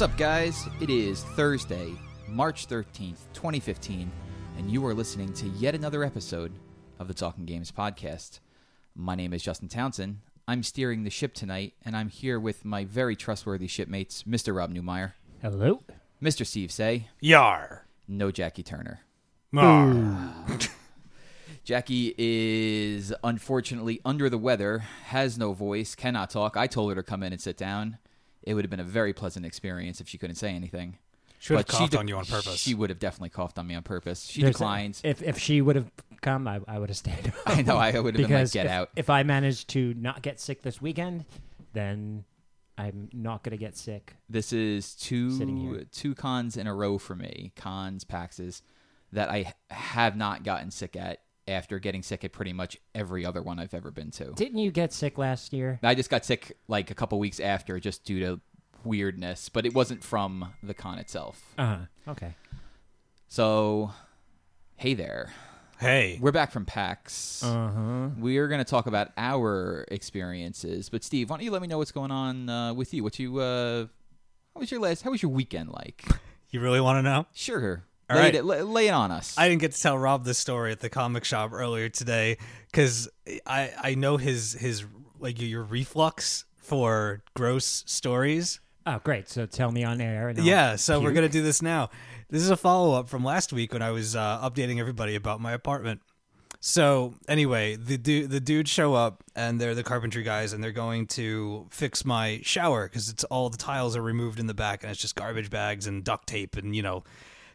What's up, guys? It is Thursday, March 13th, 2015, and you are listening to yet another episode of the Talking Games podcast. My name is Justin Townsend. I'm steering the ship tonight, and I'm here with my very trustworthy shipmates, Mr. Rob Newmeyer, Hello. Mr. Steve Say, Yar. no Jackie Turner. Mar. Jackie is unfortunately under the weather, has no voice, cannot talk. I told her to come in and sit down. It would have been a very pleasant experience if she couldn't say anything. Should have But she coughed de- on you on purpose. She would have definitely coughed on me on purpose. She There's- declined. If if she would have come, I, I would have stayed. I know, I would have been like, "Get if, out." If I manage to not get sick this weekend, then I'm not gonna get sick. This is two two cons in a row for me, cons, PAXs, that I have not gotten sick at after getting sick at pretty much every other one I've ever been to. Didn't you get sick last year? I just got sick like a couple weeks after just due to weirdness, but it wasn't from the con itself. Uh huh. Okay. So, hey there. hey. We're back from PAX. Uh huh. we are going to talk about our experiences. But Steve, why don't you let me know what's going on uh, with you? What you uh, how was your last? How was your weekend like? You really want to know? Sure, All lay, right. it, lay, lay it on us. I didn't get to tell Rob this story at the comic shop earlier today because I I know his his like your reflux for gross stories. Oh, great. So tell me on air. And Yeah, so we're gonna do this now. This is a follow up from last week when I was uh, updating everybody about my apartment. So anyway, the dude the dudes show up and they're the carpentry guys and they're going to fix my shower because it's all the tiles are removed in the back and it's just garbage bags and duct tape and you know.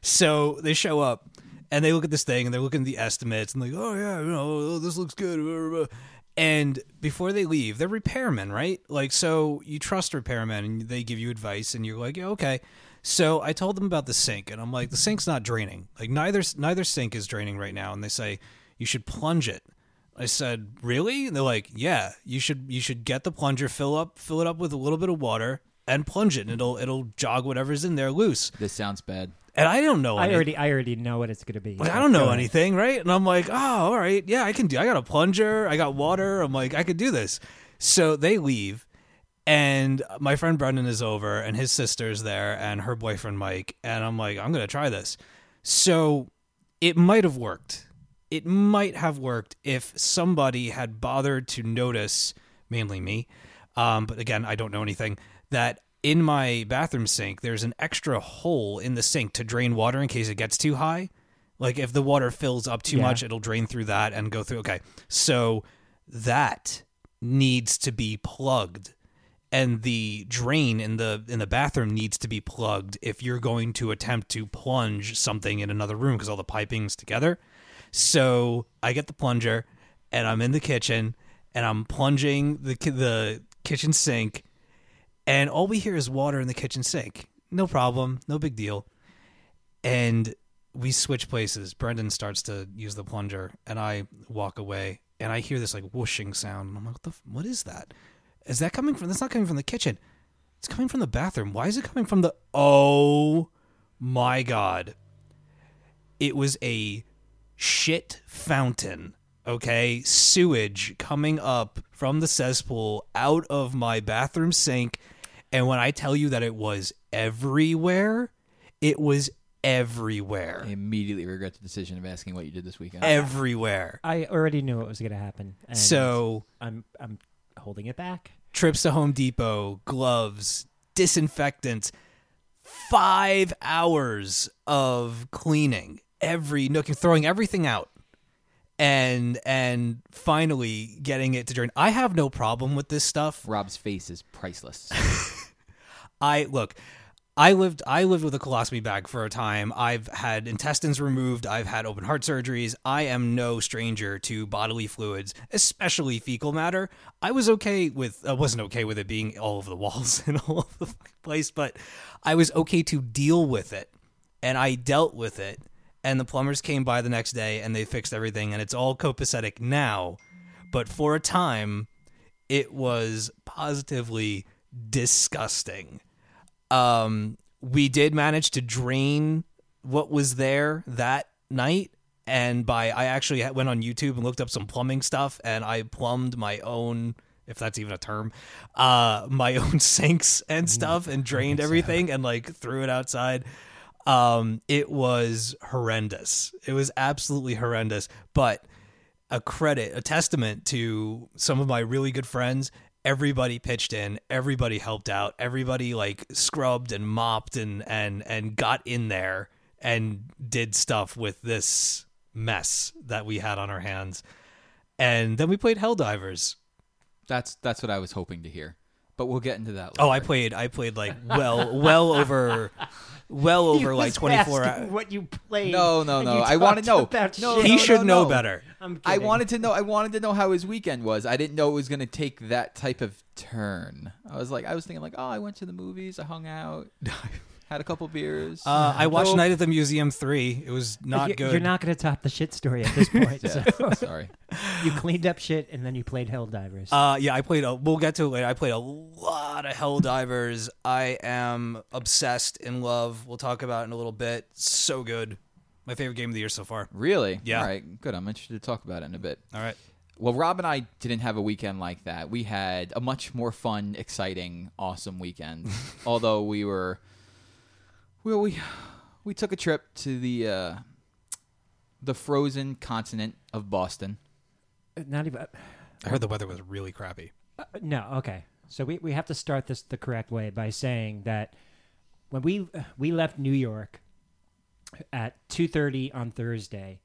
So they show up and they look at this thing and they're looking at the estimates and like, oh yeah, you know, oh, this looks good. And before they leave, they're repairmen, right? Like, so you trust repairmen and they give you advice and you're like, yeah, okay. So I told them about the sink and I'm like, the sink's not draining. Like neither neither sink is draining right now. And they say you should plunge it. I said, really? And they're like, yeah, you should you should get the plunger, fill up fill it up with a little bit of water and plunge it, and it'll it'll jog whatever's in there loose. this sounds bad. And I don't know. I any- already I already know what it's gonna be. like, I don't know go ahead. anything, right? And I'm like, oh, all right, yeah, I can do. I got a plunger, I got water. I'm like, I could do this. So they leave, and my friend Brendan is over, and his sister's there, and her boyfriend Mike, and I'm like, I'm gonna try this. So it might have worked. It might have worked if somebody had bothered to notice, mainly me, um, but again, I don't know anything, that in my bathroom sink, there's an extra hole in the sink to drain water in case it gets too high. Like if the water fills up too Yeah. much, it'll drain through that and go through. Okay. So that needs to be plugged and the drain in the in the bathroom needs to be plugged if you're going to attempt to plunge something in another room because all the piping's together. So I get the plunger and I'm in the kitchen and I'm plunging the the kitchen sink and all we hear is water in the kitchen sink. No problem, no big deal. And we switch places. Brendan starts to use the plunger and I walk away and I hear this like whooshing sound and I'm like what f- what is that? Is that coming from that's not coming from the kitchen. It's coming from the bathroom. Why is it coming from the Oh my god. It was a shit fountain. Okay, sewage coming up from the cesspool out of my bathroom sink. And when I tell you that it was everywhere, it was everywhere. I immediately regret the decision of asking what you did this weekend. Everywhere. I already knew it was gonna happen. And So, I'm I'm holding it back. trips to Home Depot, gloves, disinfectant, five hours of cleaning every nook and throwing everything out. And and finally getting it to drain. I have no problem with this stuff. Rob's face is priceless. I look, I lived I lived with a colostomy bag for a time. I've had intestines removed, I've had open heart surgeries. I am no stranger to bodily fluids, especially fecal matter. I was okay with I wasn't okay with it being all over the walls and all over the place, but I was okay to deal with it. And I dealt with it. And the plumbers came by the next day and they fixed everything and it's all copacetic now. But for a time it was positively disgusting. Um, we did manage to drain what was there that night, and by I actually went on YouTube and looked up some plumbing stuff, and I plumbed my own if that's even a term, uh, my own sinks and stuff and drained everything and like threw it outside. Um, it was horrendous. It was absolutely horrendous. But a credit, a testament to some of my really good friends. Everybody pitched in, everybody helped out, everybody like scrubbed and mopped and and and got in there and did stuff with this mess that we had on our hands. And then we played Helldivers. That's that's what I was hoping to hear. But we'll get into that. Oh, I played I played like well well over well over He like 24 hours. What you played? No, no, no. I wanna know. No. He no, should know no. better. I'm I wanted to know. I wanted to know how his weekend was. I didn't know it was going to take that type of turn. I was like, I was thinking like, oh, I went to the movies, I hung out, had a couple beers. Uh, I watched Night at the Museum 3. It was not You- good. You're not going to top the shit story at this point. Yeah, so sorry. you cleaned up shit and then you played Helldivers. Uh, yeah, I played. A, we'll get to it later. I played a lot of Helldivers. I am obsessed, in love. We'll talk about it in a little bit. So good. My favorite game of the year so far. Really? Yeah. All right. Good. I'm interested to talk about it in a bit. All right. Well, Rob and I didn't have a weekend like that. We had a much more fun, exciting, awesome weekend. Although we were, well, we we took a trip to the uh, the frozen continent of Boston. Not even. I heard the weather was really crappy. Uh, no, okay. So we, we have to start this the correct way by saying that when we we left New York at two thirty on Thursday,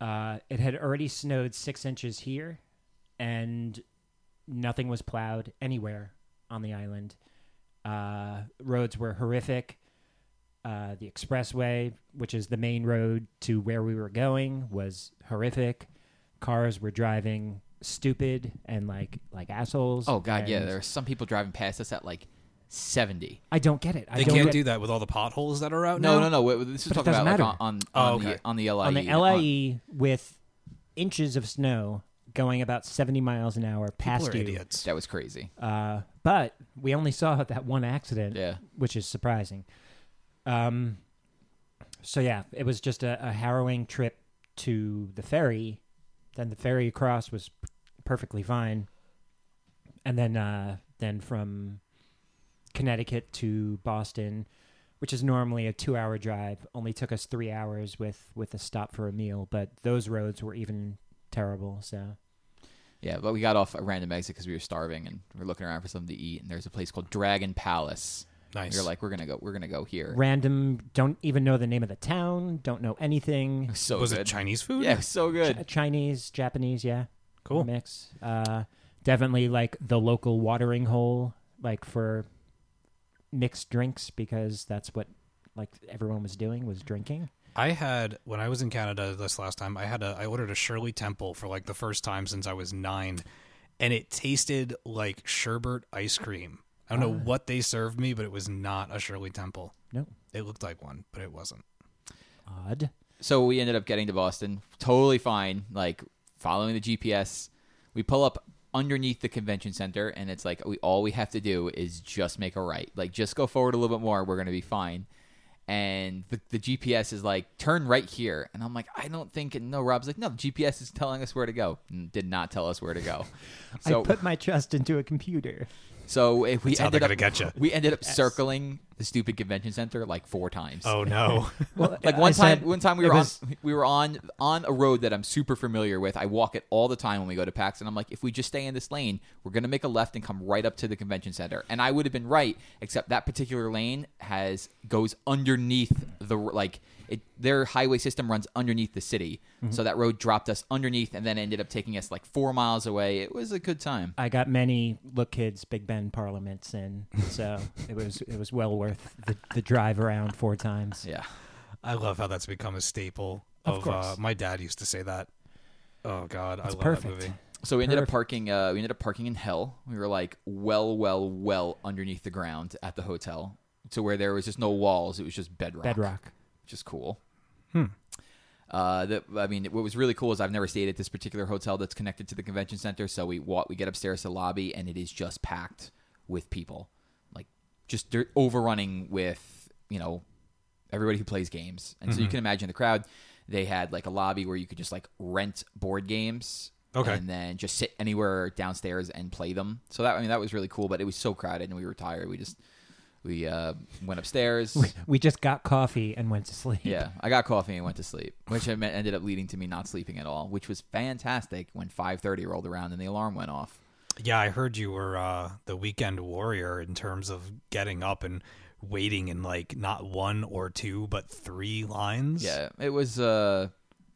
uh, it had already snowed six inches here, and nothing was plowed anywhere on the island. Uh, roads were horrific. Uh, the expressway, which is the main road to where we were going, was horrific. Cars were driving stupid and like like assholes. Oh God, yeah. There are some people driving past us at like seventy. I don't get it. I They don't can't get, do that with all the potholes that are out No, now. no, no. wait, This is But it talking doesn't about like matter. on on, Oh, okay. the on the LIE. on the LIE with inches of snow going about seventy miles an hour People past are you. idiots. that was crazy. Uh, but we only saw that one accident, Yeah. which is surprising. Um, so yeah, it was just a, a harrowing trip to the ferry. Then the ferry across was p- perfectly fine, and then uh, then from Connecticut to Boston, which is normally a two-hour drive, only took us three hours with with a stop for a meal. But those roads were even terrible. So Yeah, but we got off a random exit because we were starving and we were looking around for something to eat. And there's a place called Dragon Palace. Nice. We were like, we're gonna go. We're gonna go here. random, don't even know the name of the town, don't know anything. So was good. it Chinese food? Yeah, so good. Ch- Chinese, Japanese, yeah. Cool. Mix. Uh, definitely like the local watering hole, like for mixed drinks because that's what like everyone was doing was drinking. I had when I was in Canada this last time. I had a I ordered a Shirley Temple for like the first time since I was nine, and it tasted like sherbet ice cream. I don't know Ah. what they served me, but it was not a Shirley Temple. No, It looked like one, but it wasn't. odd. So we ended up getting to Boston, totally fine. Like following the GPS, we pull up underneath the convention center, and it's like we all we have to do is just make a right. Like just go forward a little bit more, we're gonna be fine. And the, the GPS is like turn right here, and I'm like, I don't think. And no, Rob's like, no, the GPS is telling us where to go. And did not tell us where to go. So I put my trust into a computer. So if we That's ended up get ya. we ended up circling the stupid convention center like four times. Oh no! Well, like I one time said one time we were was- on we were on on a road that I'm super familiar with. I walk it all the time when we go to PAX and I'm like if we just stay in this lane, we're going to make a left and come right up to the convention center. And I would have been right except that particular lane has goes underneath the like it their highway system runs underneath the city. Mm-hmm. So that road dropped us underneath and then ended up taking us like 4 miles away. It was a good time. I got many look kids Big Ben parliaments in, so it was it was well worth the, the drive around four times. Yeah. I love how that's become a staple. Of Of, course. uh, my dad used to say that. Oh God, I love perfect. that movie. So we ended up parking. Uh, we ended up parking in hell. We were like well, well, well underneath the ground at the hotel, to where there was just no walls. It was just bedrock. Bedrock. Which is cool. Hmm. Uh, the, I mean, what was really cool is I've never stayed at this particular hotel that's connected to the convention center. So we walk, we get upstairs to the lobby, and it is just packed with people, like just they're overrunning with you know everybody who plays games. And so you can imagine the crowd. They had like a lobby where you could just like rent board games Okay. and then just sit anywhere downstairs and play them. So that I mean that was really cool, but it was so crowded and we were tired. We just we uh, went upstairs. We just got coffee and went to sleep. yeah, I got coffee and went to sleep, which ended up leading to me not sleeping at all, which was fantastic when 5:30 rolled around and the alarm went off. Yeah, I heard you were uh, the weekend warrior in terms of getting up and waiting in like not one or two but three lines. Yeah, it was. uh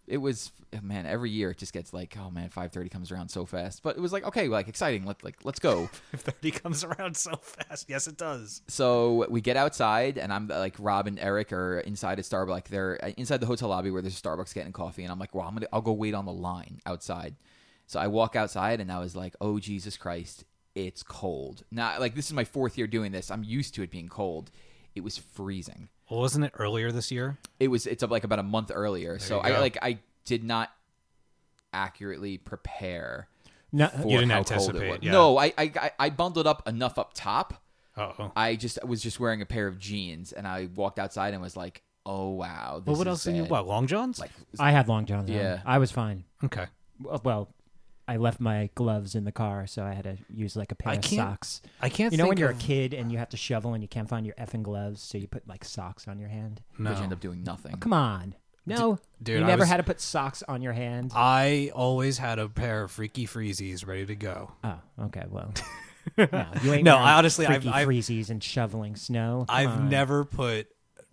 It was man. Every year it just gets like, oh man, five thirty comes around so fast. But it was like, okay, like exciting. Let like let's go. If thirty comes around so fast, yes, it does. so we get outside, and I'm like, Rob and Eric are inside at Starbucks. Like they're uh, inside the hotel lobby where there's a Starbucks getting coffee, and I'm like, well, I'm gonna, I'll go wait on the line outside. So I walk outside, and I was like, oh Jesus Christ, it's cold. Now, like this is my fourth year doing this. I'm used to it being cold. It was freezing. Well, wasn't it earlier this year? It was it's like about a month earlier. so I go. like I did not accurately prepare. No, For You didn't how cold it anticipate, was. yeah. No, I, I I- I bundled up enough up top. Oh, I just was just wearing a pair of jeans, and I walked outside and was like, "Oh wow!" This well, what is else did you? bad. What long johns? Like I had long johns. on. Yeah. I was fine. okay. Well- Well, I left my gloves in the car, so I had to use like a pair I of can't socks. I can't. You know when think you're of, a kid and you have to shovel and you can't find your effing gloves, so you put like socks on your hand. No. but you end up doing nothing. Oh, come on, no, dude, you I never was- had to put socks on your hand. I always had a pair of freaky freezies ready to go. Oh, okay, well, no, you ain't No, wearing I honestly- I've- freaky I've- freezies and shoveling snow. Come I've on. never put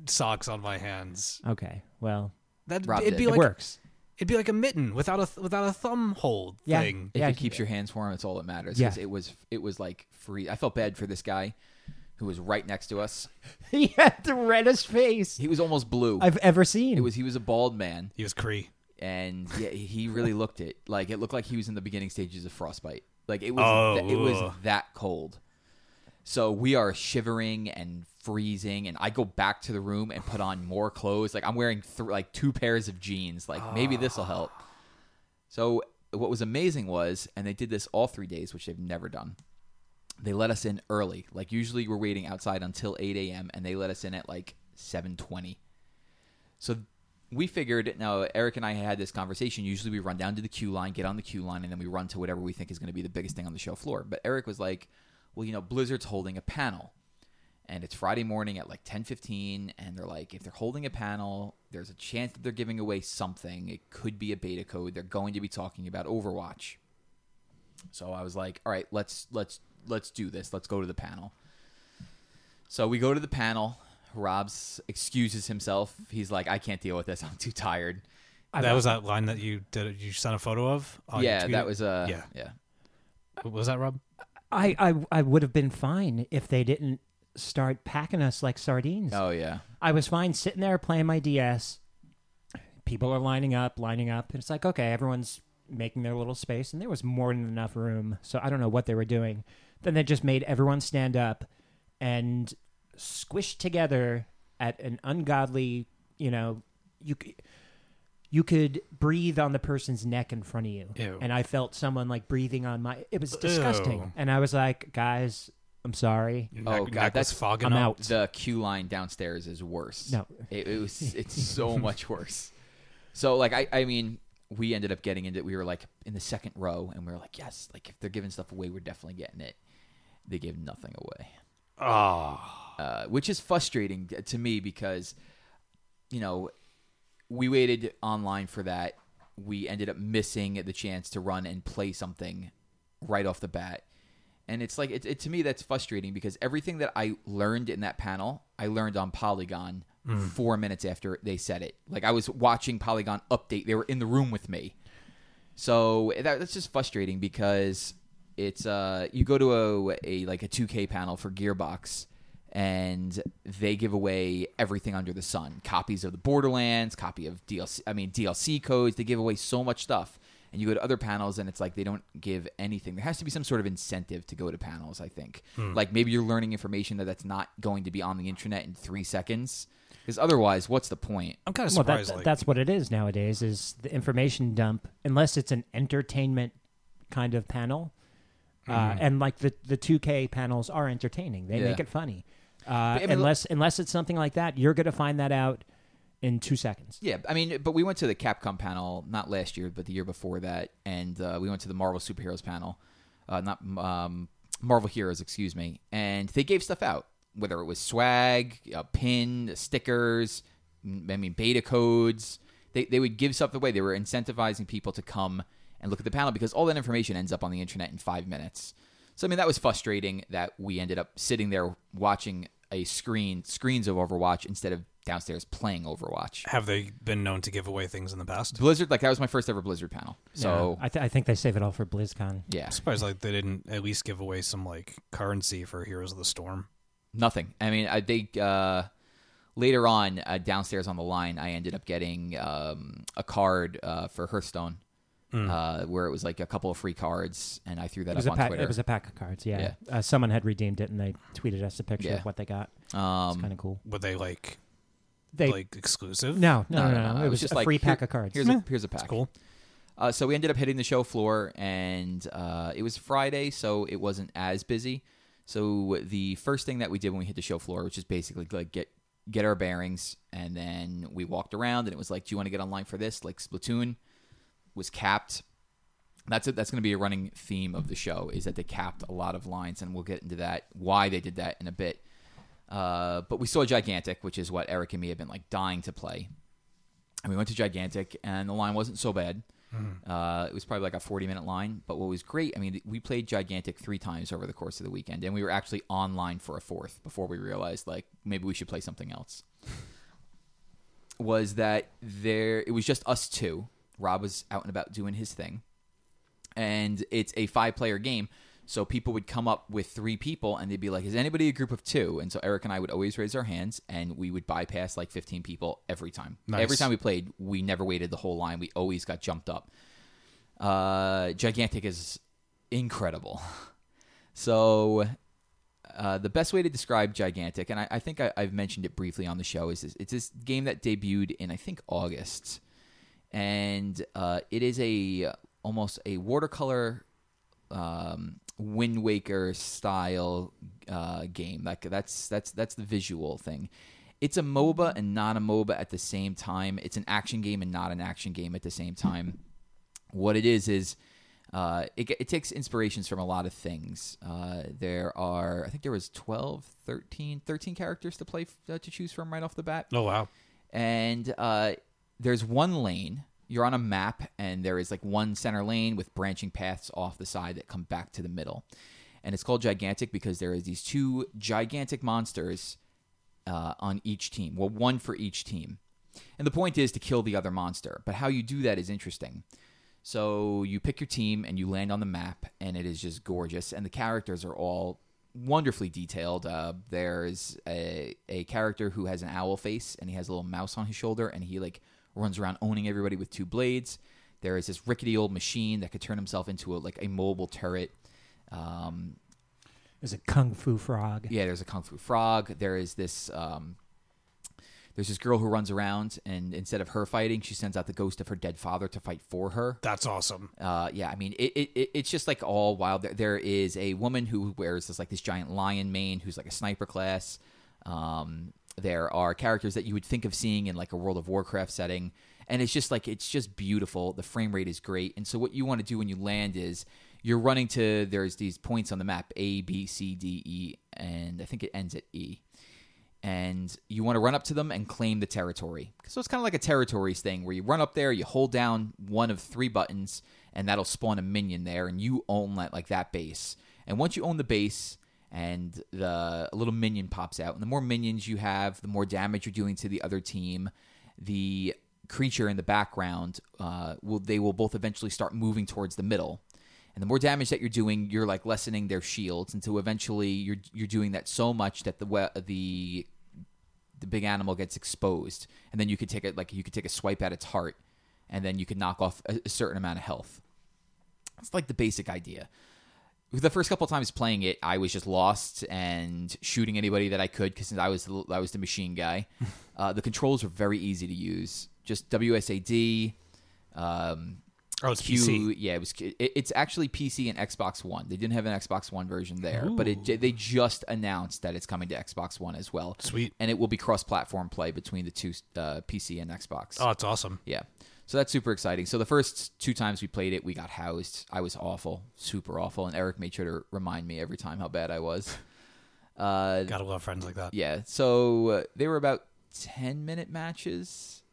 socks on my hands. Okay, well, That Rob it'd did. be It it like works. It'd be like a mitten without a th- without a thumb hold Yeah. thing. If Yeah. it keeps your hands warm, it's all that matters. Yeah. 'Cause it was it was like free. I felt bad for this guy who was right next to us. he had the reddest face He was almost blue. I've ever seen. it was he was a bald man, He was Cree. and yeah, he really looked it like it looked like he was in the beginning stages of frostbite. Like it was Oh, th- it was ugh. that cold. So we are shivering and freezing, and I go back to the room and put on more clothes. Like I'm wearing th- like two pairs of jeans. Like maybe this will help. So what was amazing was, and they did this all three days, which they've never done. They let us in early. Like usually we're waiting outside until 8 a.m. and they let us in at like 7:20. So we figured. Now Eric and I had this conversation. Usually we run down to the queue line, get on the queue line, and then we run to whatever we think is going to be the biggest thing on the show floor. But Eric was like, "Well, you know, Blizzard's holding a panel." And it's Friday morning at like 10:15 and they're like if they're holding a panel there's a chance that they're giving away something it could be a beta code they're going to be talking about Overwatch so I was like all right let's let's let's do this let's go to the panel so we go to the panel Rob's excuses himself he's like I can't deal with this I'm too tired that was that line that you did. You sent a photo of. on your yeah tweet? that was uh Yeah. yeah What was that Rob? I, I I would have been fine if they didn't start packing us like sardines. oh yeah I was fine sitting there playing my DS. People are lining up, lining up, and it's like, okay, everyone's making their little space, and there was more than enough room. So I don't know what they were doing. Then they just made everyone stand up and squished together at an ungodly, you know, you you could breathe on the person's neck in front of you, Ew. and I felt someone like breathing on my. It was disgusting, Ew. and I was like, guys, I'm sorry. Your Oh, God, neck was that's- fogging I'm up. out. the queue line downstairs is worse. No. it, it was. It's so much worse. So like I, I mean, we ended up getting into. We were like in the second row, and we were like, yes, like if they're giving stuff away, we're definitely getting it. They gave nothing away, Oh, uh, which is frustrating to me because, you know, we waited online for that. We ended up missing the chance to run and play something right off the bat. And it's like it, it to me that's frustrating because everything that I learned in that panel, I learned on Polygon four minutes after they said it. Like I was watching Polygon update; they were in the room with me. So that, that's just frustrating because it's uh you go to a, a like a 2K panel for Gearbox and they give away everything under the sun. Copies of the Borderlands, copy of DLC I mean DLC codes, they give away so much stuff. And you go to other panels and it's like they don't give anything. There has to be some sort of incentive to go to panels, I think. Like maybe you're learning information that that's not going to be on the internet in 3 seconds. Because otherwise, what's the point? I'm kind of Well, that, surprised. like, that's what it is nowadays. Is the information dump unless it's an entertainment kind of panel, uh, and like the the two K panels are entertaining. They Yeah. make it funny. Uh, I mean, unless unless it's something like that, you're going to find that out in two seconds. Yeah, I mean, but we went to the Capcom panel not last year, but the year before that, and uh, we went to the Marvel superheroes panel, uh, not um, Marvel heroes, excuse me, and they gave stuff out, whether it was swag, a pin, stickers, I mean, beta codes. They they would give stuff away. They were incentivizing people to come and look at the panel because all that information ends up on the internet in five minutes. So I mean, that was frustrating that we ended up sitting there watching a screen screens of Overwatch instead of downstairs playing Overwatch. Have they been known to give away things in the past? Blizzard, like that was my first ever Blizzard panel. So Yeah. I, th- I think they save it all for BlizzCon. yeah, I'm surprised like they didn't at least give away some like currency for Heroes of the Storm. nothing. I mean, I think uh, later on uh, downstairs on the line, I ended up getting um, a card uh, for Hearthstone, uh, where it was like a couple of free cards, and I threw that up on pack, Twitter. it was a pack of cards, yeah. Yeah. Uh, someone had redeemed it and they tweeted us a picture Yeah. of what they got. It's um, kind of cool. Were they like They like exclusive? no, no, no, no, It was, just a like free here- pack of cards. Here's a, here's a That's pack. cool. Uh, so we ended up hitting the show floor, and uh, it was Friday, so it wasn't as busy. So the first thing that we did when we hit the show floor, which is basically like get get our bearings, and then we walked around, and it was like, "Do you want to get online for this?" Like Splatoon was capped. That's it. That's going to be a running theme of the show is that they capped a lot of lines, and we'll get into that why they did that in a bit. Uh, but we saw Gigantic, which is what Eric and me have been like dying to play. And we went to Gigantic, and the line wasn't so bad. Uh, it was probably like a 40 minute line. But what was great, I mean, we played Gigantic three times over the course of the weekend, and we were actually online for a fourth before we realized, like, maybe we should play something else. was that there, it was just us two. Rob was out and about doing his thing. And it's a five player game. So people would come up with three people and they'd be like, Is anybody a group of two? And so Eric and I would always raise our hands and we would bypass like 15 people every time. Nice. Every time we played, we never waited the whole line. We always got jumped up. Uh, Gigantic is incredible. So uh, the best way to describe Gigantic, and I, I think I, I've mentioned it briefly on the show, is this, it's this game that debuted in I think August, and uh, it is a almost a watercolor um, Wind Waker style uh, game. Like that's that's that's the visual thing. It's a MOBA and not a MOBA at the same time. It's an action game and not an action game at the same time. What it is is uh, it, it takes inspirations from a lot of things. Uh, there are, I think there was 12, 13, 13 characters to play uh, to choose from right off the bat Oh wow. and uh, there's one lane. You're on a map, and there is like one center lane with branching paths off the side that come back to the middle. And it's called gigantic because there is these two gigantic monsters uh, on each team. Well, one for each team. And the point is to kill the other monster. But how you do that is interesting. So you pick your team and you land on the map, and it is just gorgeous. And the characters are all wonderfully detailed. Uh, there's a, a character who has an owl face, and he has a little mouse on his shoulder, and he like runs around owning everybody with two blades. There is this rickety old machine that could turn himself into a, like a mobile turret. Um, There's a kung fu frog. yeah, there's a kung fu frog. There is this um, there's this girl who runs around, and instead of her fighting, she sends out the ghost of her dead father to fight for her. That's awesome. Uh, yeah, I mean, it, it, it it's just like all wild. There, there is a woman who wears this like this giant lion mane, who's like a sniper class. Um, there are characters that you would think of seeing in like a World of Warcraft setting, and it's just like it's just beautiful. The frame rate is great, and so what you want to do when you land is you're running to there's these points on the map A, B, C, D, E, and I think it ends at E and you want to run up to them and claim the territory. So it's kind of like a territories thing where you run up there, you hold down one of three buttons, and that'll spawn a minion there, and you own that like that base. And once you own the base, and the a little minion pops out, and the more minions you have, the more damage you're doing to the other team. The creature in the background uh, will they will both eventually start moving towards the middle. And the more damage that you're doing, you're like lessening their shields until eventually you're you're doing that so much that the the the big animal gets exposed, and then you could take it like you could take a swipe at its heart, and then you could knock off a, a certain amount of health. It's like the basic idea. The first couple times playing it, I was just lost and shooting anybody that I could because I was the, I was the machine guy. uh, the controls were very easy to use. Just WSAD, um, Oh, it's Q, PC. Yeah, it was. It, it's actually PC and Xbox One. They didn't have an Xbox One version there, but it, they just announced that it's coming to Xbox One as well. Sweet. and it will be cross-platform play between the two uh, PC and Xbox. Oh, it's awesome. Yeah. So that's super exciting. So the first two times we played it, we got housed. I was awful, super awful, and Eric made sure to remind me every time how bad I was. Uh, Gotta love friends like that. yeah. So uh, they were about 10 minute matches.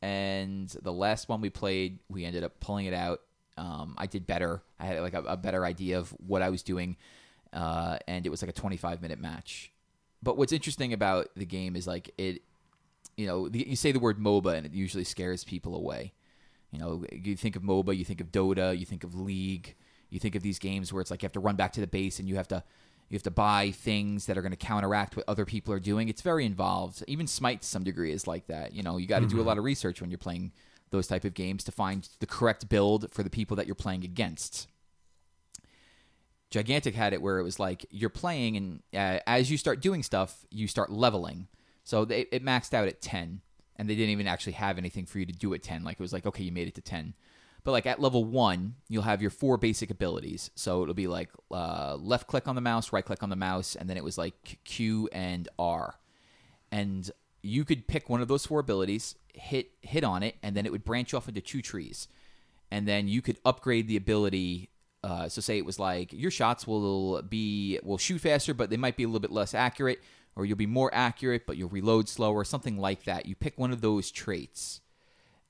And the last one we played, we ended up pulling it out. Um, I did better. I had like a, a better idea of what I was doing. Uh, and it was like a 25 minute match. But what's interesting about the game is like it, you know, the, you say the word MOBA and it usually scares people away. You know, you think of MOBA, you think of Dota, you think of League, you think of these games where it's like you have to run back to the base and you have to you have to buy things that are going to counteract what other people are doing. It's very involved. Even Smite to some degree is like that. You know, you got to do a lot of research when you're playing those type of games to find the correct build for the people that you're playing against. Gigantic had it where it was like you're playing, and uh, as you start doing stuff, you start leveling. So they, it maxed out at 10, and they didn't even actually have anything for you to do at 10. Like it was like, okay, you made it to 10. But like at level one, you'll have your four basic abilities. So it'll be like uh, left click on the mouse, right click on the mouse, and then it was like Q and R. And you could pick one of those four abilities, hit hit on it, and then it would branch off into two trees. And then you could upgrade the ability. Uh, so say it was like your shots will be will shoot faster, but they might be a little bit less accurate, or you'll be more accurate, but you'll reload slower, something like that. You pick one of those traits.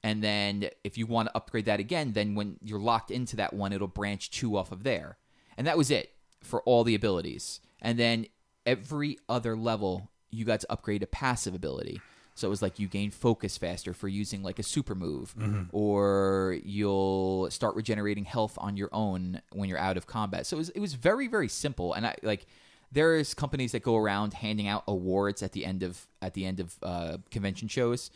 And then if you want to upgrade that again, then when you're locked into that one, it'll branch two off of there. And that was it for all the abilities. And then every other level, you got to upgrade a passive ability. So it was like you gain focus faster for using like a super move, or you'll start regenerating health on your own when you're out of combat. So it was it was very very simple, and I like there's companies that go around handing out awards at the end of at the end of uh, convention shows,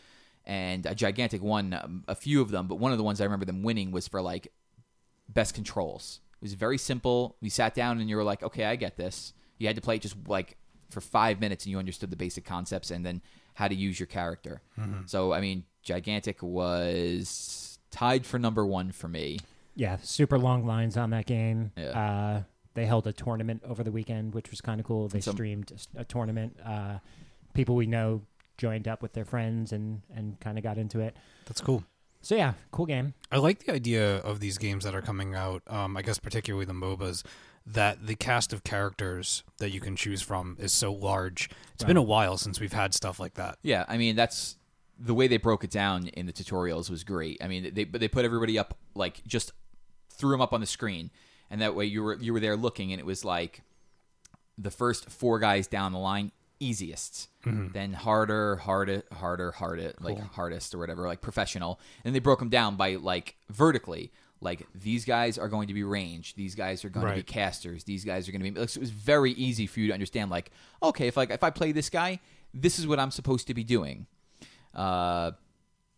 and a gigantic won, um, a few of them, but one of the ones I remember them winning was for like best controls. It was very simple. We sat down and you were like, okay, I get this. You had to play it just like for five minutes and you understood the basic concepts and then how to use your character. So, I mean, Gigantic was tied for number one for me. Yeah, super long lines on that game. Yeah. Uh, they held a tournament over the weekend, which was kind of cool. They Some- streamed a tournament. Uh, people we know joined up with their friends and, and kind of got into it. That's cool. So yeah, cool game. I like the idea of these games that are coming out. Um, I guess particularly the MOBAs, that the cast of characters that you can choose from is so large. It's been a while since we've had stuff like that. Yeah, I mean that's the way they broke it down in the tutorials was great. I mean they they put everybody up like just threw them up on the screen, and that way you were you were there looking, and it was like the first four guys down the line easiest, mm-hmm. then harder, harder, harder, harder, like hardest or whatever, like professional, and they broke them down by like vertically. Like these guys are going to be range. These guys are going to be casters. These guys are going to be. Like, so it was very easy for you to understand. Like, okay, if like if I play this guy, this is what I'm supposed to be doing. Uh,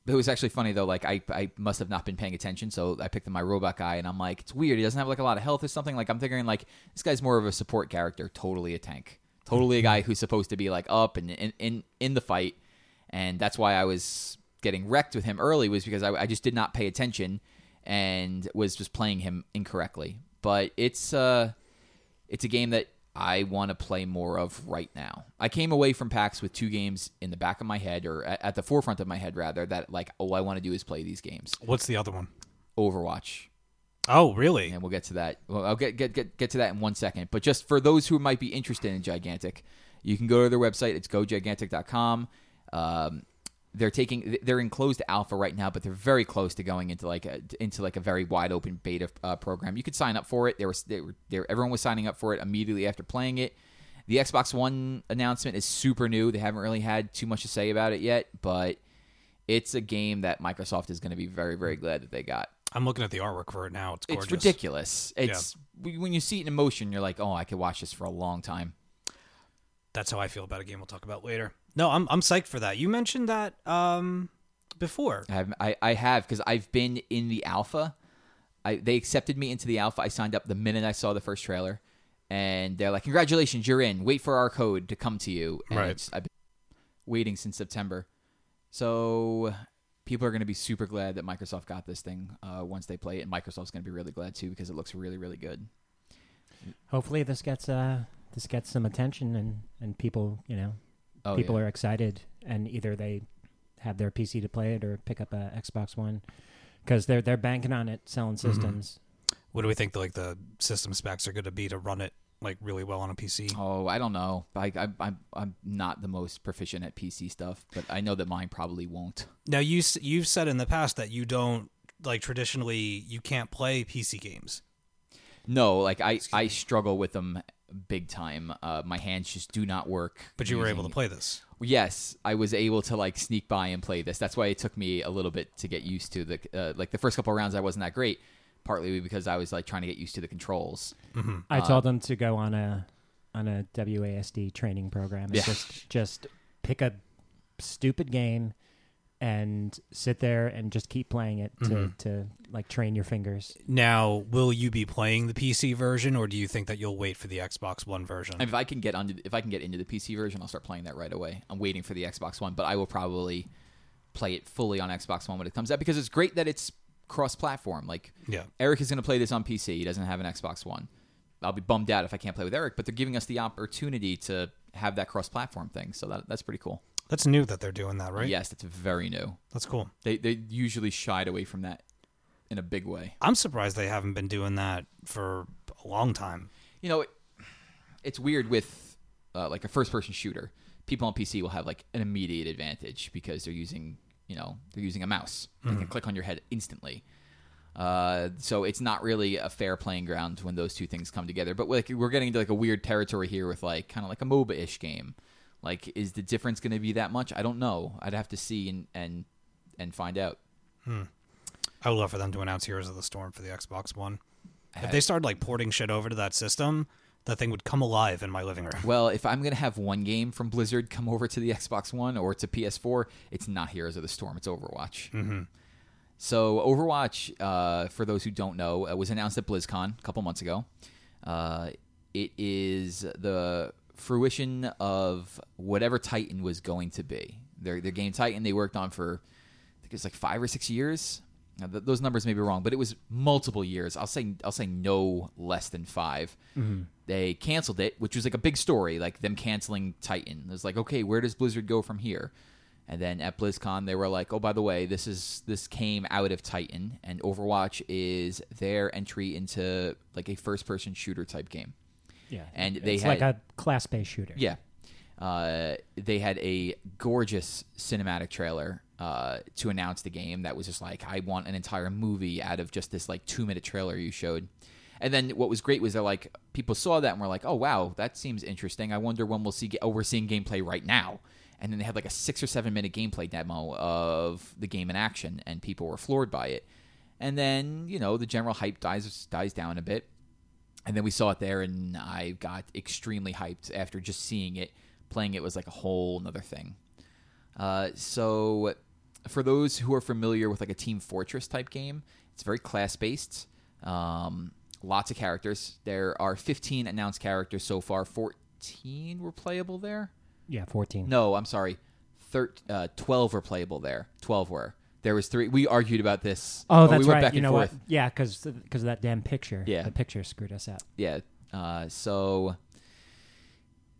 it was actually funny though. Like I, I must have not been paying attention, so I picked my robot guy, and I'm like, it's weird. He doesn't have like a lot of health or something. Like I'm figuring like this guy's more of a support character, totally a tank, totally a guy who's supposed to be like up and in in, in the fight, and that's why I was getting wrecked with him early was because I, I just did not pay attention and was just playing him incorrectly. But it's uh, it's a game that I want to play more of right now. I came away from PAX with two games in the back of my head, or at, at the forefront of my head, rather, that like, all I want to do is play these games. What's the other one? Overwatch, Oh, really? and we'll get to that. Well, I'll get get get get to that in one second. But just for those who might be interested in Gigantic, you can go to their website. It's gogigantic.com. Um, they're taking they're in closed alpha right now, but they're very close to going into like a into like a very wide open beta uh, program. You could sign up for it. There was they were there everyone was signing up for it immediately after playing it. The Xbox One announcement is super new. They haven't really had too much to say about it yet, but it's a game that Microsoft is going to be very very glad that they got. I'm looking at the artwork for it now. It's gorgeous. It's ridiculous. It's when you see it in motion, you're like, oh, I could watch this for a long time. That's how I feel about a game we'll talk about later. No, I'm I'm psyched for that. You mentioned that um before. I have, I, I have because I've been in the alpha. I, they accepted me into the alpha. I signed up the minute I saw the first trailer, and they're like, "Congratulations, you're in. Wait for our code to come to you." And Right. I've been waiting since September. So people are going to be super glad that Microsoft got this thing uh, once they play it, and Microsoft's going to be really glad too because it looks really, really good. Hopefully, this gets uh this gets some attention and and people you know Oh, people yeah. are excited and either they have their PC to play it or pick up a Xbox One because they're they're banking on it selling Mm-hmm. systems. What do we think? Like the system specs are going to be to run it like really well on a PC? Oh, I don't know. I, I, I'm I'm not the most proficient at PC stuff, but I know that mine probably won't. Now you you've said in the past that you don't like traditionally you can't play PC games. No, like I, I struggle with them big time. Uh, my hands just do not work. But you were able to play this. Yes, I was able to like sneak by and play this. That's why it took me a little bit to get used to the uh, like the first couple of rounds. I wasn't that great, partly because I was like trying to get used to the controls. I Uh, told them to go on a on a WASD training program. and Yeah. Just just pick a stupid game and sit there and just keep playing it to, Mm-hmm. to like train your fingers. Now, will you be playing the PC version, or do you think that you'll wait for the Xbox One version? If I can get on, if I can get into the PC version, I'll start playing that right away. I'm waiting for the Xbox One, but I will probably play it fully on Xbox One when it comes out because it's great that it's cross-platform. Like Yeah. Eric is going to play this on PC. He doesn't have an Xbox One. I'll be bummed out if I can't play with Eric, but they're giving us the opportunity to have that cross-platform thing. So that, that's pretty cool. That's new that they're doing that, right? Yes, that's very new. That's cool. They they usually shied away from that in a big way. I'm surprised they haven't been doing that for a long time. You know, it, it's weird with uh, like a first-person shooter. People on PC will have like an immediate advantage because they're using you know they're using a mouse. They can click on your head instantly. Uh, so it's not really a fair playing ground when those two things come together. But like we're getting into like a weird territory here with like kind of like a MOBA-ish game. Like, is the difference going to be that much? I don't know. I'd have to see and and and find out. I would love for them to announce Heroes of the Storm for the Xbox One. If they started like porting shit over to that system, that thing would come alive in my living room. Well, if I'm gonna have one game from Blizzard come over to the Xbox One or to PS4, it's not Heroes of the Storm. It's Overwatch. Mm-hmm. So Overwatch, uh, for those who don't know, uh, was announced at BlizzCon a couple months ago. Uh, it is the fruition of whatever Titan was going to be. Their their game Titan they worked on for I think it's like five or six years. Now, th- those numbers may be wrong, but it was multiple years. I'll say I'll say no less than 5 mm-hmm. They canceled it, which was like a big story, like them canceling Titan. It was like, okay, where does Blizzard go from here? And then at BlizzCon, they were like, oh, by the way, this is this came out of Titan, and Overwatch is their entry into like a first-person shooter type game. Yeah, And they it's had- like a class-based shooter. Yeah. Uh, they had a gorgeous cinematic trailer uh, to announce the game that was just like, I want an entire movie out of just this like two minute trailer you showed. And then what was great was that like people saw that and were like, oh wow, that seems interesting. I wonder when we'll see. Oh, we're seeing gameplay right now. And then they had like a six or seven minute gameplay demo of the game in action, and people were floored by it. And then you know the general hype dies dies down a bit. And then we saw it there, and I got extremely hyped after just seeing it. Playing it was like a whole another thing. Uh, so, for those who are familiar with like a Team Fortress type game, it's very class based. Um, lots of characters. There are 15 announced characters so far. 14 were playable there. yeah, fourteen. No, I'm sorry. Thir- uh, 12 were playable there. 12 were. There was three. We argued about this. Oh, we that's went right. Back you and know forth. what? Yeah, because of that damn picture. Yeah. the picture screwed us up. yeah. Uh, so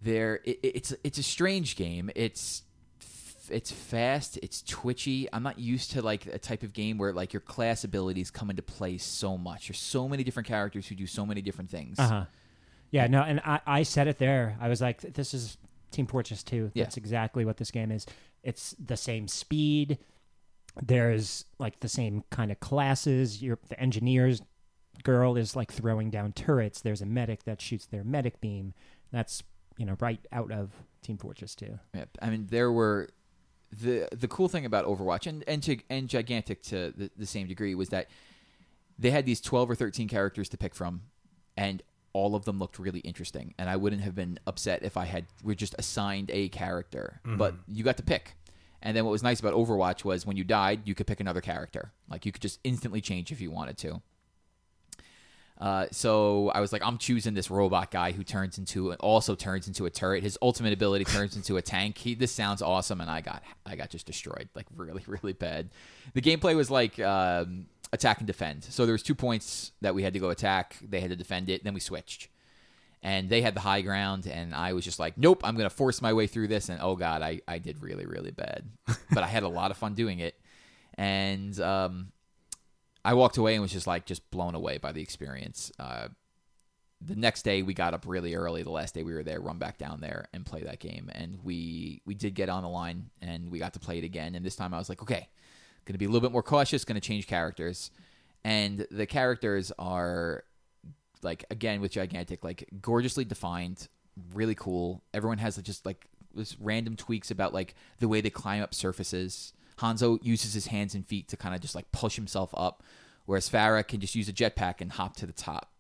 there, it, it's it's a strange game. It's it's fast. It's twitchy. I'm not used to like a type of game where like your class abilities come into play so much. There's so many different characters who do so many different things. Uh huh. Yeah, no, and I, I said it there. I was like, this is Team Fortress 2. Yeah. That's exactly what this game is. It's the same speed. There's like the same kind of classes. You're, the engineer's girl is like throwing down turrets. There's a medic that shoots their medic beam. That's, you know, right out of Team Fortress 2. Yeah, I mean, there were the the cool thing about Overwatch and and, to, and gigantic to the, the same degree was that they had these twelve or thirteen characters to pick from, and all of them looked really interesting. And I wouldn't have been upset if I had were just assigned a character, but mm-hmm. you got to pick. And then what was nice about Overwatch was when you died, you could pick another character. Like you could just instantly change if you wanted to. Uh, so I was like, I'm choosing this robot guy who turns into also turns into a turret. His ultimate ability turns into a tank. He this sounds awesome, and I got I got just destroyed like really really bad. The gameplay was like um, attack and defend. So there was two points that we had to go attack. They had to defend it. Then we switched, and they had the high ground, and I was just like, nope, I'm gonna force my way through this. And oh god, I I did really really bad, but I had a lot of fun doing it, and um, I walked away and was just like just blown away by the experience. Uh, the next day we got up really early. The last day we were there, run back down there and play that game, and we we did get on the line and we got to play it again. And this time I was like, okay, going to be a little bit more cautious. Going to change characters, and the characters are like again with gigantic, like gorgeously defined, really cool. Everyone has just like this random tweaks about like the way they climb up surfaces. Hanzo uses his hands and feet to kind of just like push himself up, whereas Pharah can just use a jetpack and hop to the top.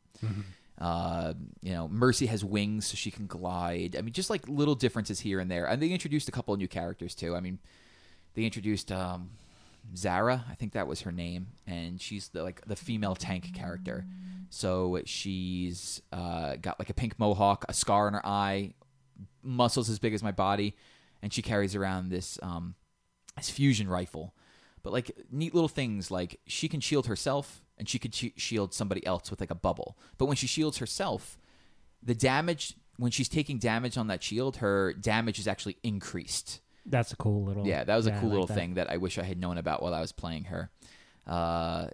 Uh, you know, Mercy has wings so she can glide. I mean, just like little differences here and there. And they introduced a couple of new characters too. I mean, they introduced um, Zara, I think that was her name, and she's the like the female tank character. So she's uh, got like a pink mohawk, a scar on her eye, muscles as big as my body, and she carries around this um, this fusion rifle. But like neat little things like she can shield herself and she could sh- shield somebody else with like a bubble. But when she shields herself, the damage when she's taking damage on that shield, her damage is actually increased. That's a cool little. Yeah, that was a I cool like little that. thing that I wish I had known about while I was playing her. Uh,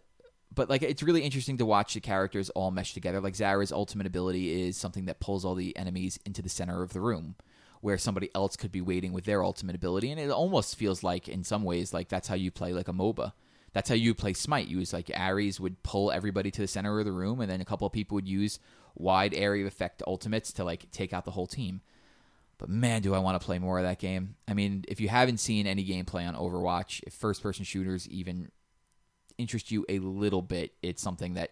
but like, it's really interesting to watch the characters all mesh together. Like Zara's ultimate ability is something that pulls all the enemies into the center of the room, where somebody else could be waiting with their ultimate ability, and it almost feels like, in some ways, like that's how you play like a MOBA. That's how you play Smite. You was like Ares would pull everybody to the center of the room, and then a couple of people would use wide area of effect ultimates to like take out the whole team. But man, do I want to play more of that game. I mean, if you haven't seen any gameplay on Overwatch, if first person shooters even interest you a little bit, it's something that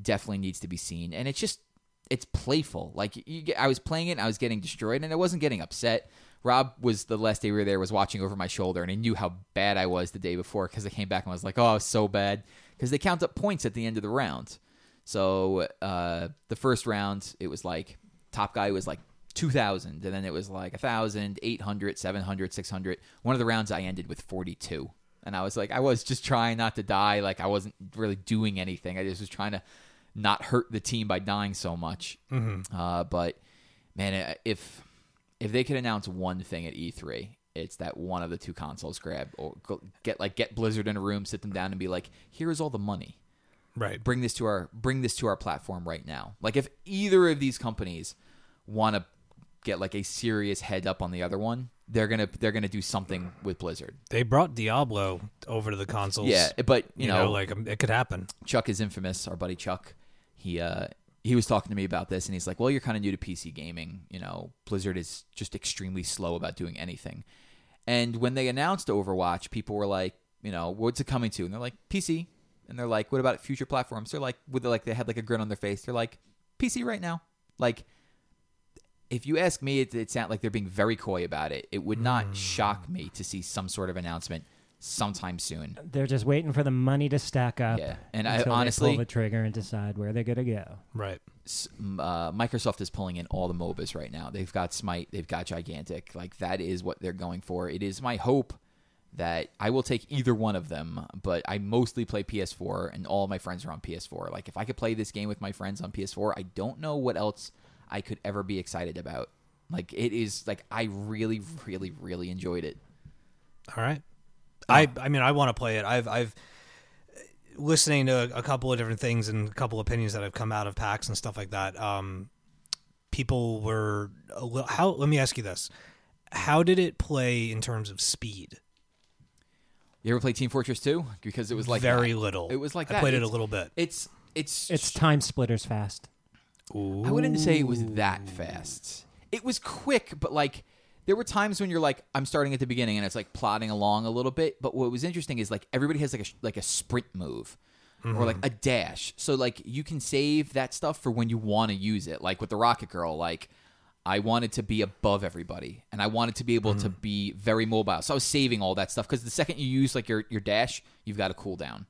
definitely needs to be seen. And it's just, it's playful. Like, get, I was playing it and I was getting destroyed, and I wasn't getting upset. Rob was the last day we were there, was watching over my shoulder, and he knew how bad I was the day before because I came back and I was like, oh, was so bad. Because they count up points at the end of the round. So uh, the first round, it was like, top guy was like 2000 and then it was like 1000 800 700 600 one of the rounds i ended with 42 and i was like i was just trying not to die. Like i wasn't really doing anything. I just was trying to not hurt the team by dying so much. Uh, but man if if they could announce one thing at e3 it's that one of the two consoles grab or get like get blizzard in a room sit them down and be like here's all the money. Right. bring this to our bring this to our platform right now. Like if either of these companies want to get like a serious head up on the other one, they're gonna they're gonna do something with Blizzard. They brought Diablo over to the consoles. Yeah, but you, You, know, know, like um, it could happen. Chuck is infamous. Our buddy Chuck, he uh he was talking to me about this, and he's like, "Well, you're kind of new to PC gaming. You know, Blizzard is just extremely slow about doing anything." And when they announced Overwatch, people were like, "You know, what's it coming to?" And they're like, "PC." And they're like, "What about future platforms?" They're like, with like they had like a grin on their face. They're like, "PC right now." Like, if you ask me, it, it sounds like they're being very coy about it. It would not shock me to see some sort of announcement sometime soon. They're just waiting for the money to stack up. Yeah, and I until they honestly, pull the trigger and decide where they're gonna go. Right. uh, Microsoft is pulling in all the MOBAs right now. They've got Smite, they've got Gigantic. Like that is what they're going for. It is my hope that I will take either one of them, but I mostly play PS4 and all my friends are on PS4. Like if I could play this game with my friends on PS4, I don't know what else I could ever be excited about. Like it is like I really really really enjoyed it. All right. I I mean I want to play it. I've I've listening to a couple of different things and a couple opinions that have come out of PAX and stuff like that. Um, people were a little, how. Let me ask you this: How did it play in terms of speed? You ever play Team Fortress 2? Because it was like very that. little. It was like I that. played it a little bit. It's it's It's TimeSplitters fast. I wouldn't say it was that fast. It was quick, but like there were times when you're like, I'm starting at the beginning and it's like plodding along a little bit. But what was interesting is like everybody has like a like a sprint move or like mm-hmm. a dash, so like you can save that stuff for when you want to use it. Like with the Rocket Girl, like. I wanted to be above everybody, and I wanted to be able to mm-hmm. be very mobile. So I was saving all that stuff because the second you use like your, your dash, you've got a cooldown.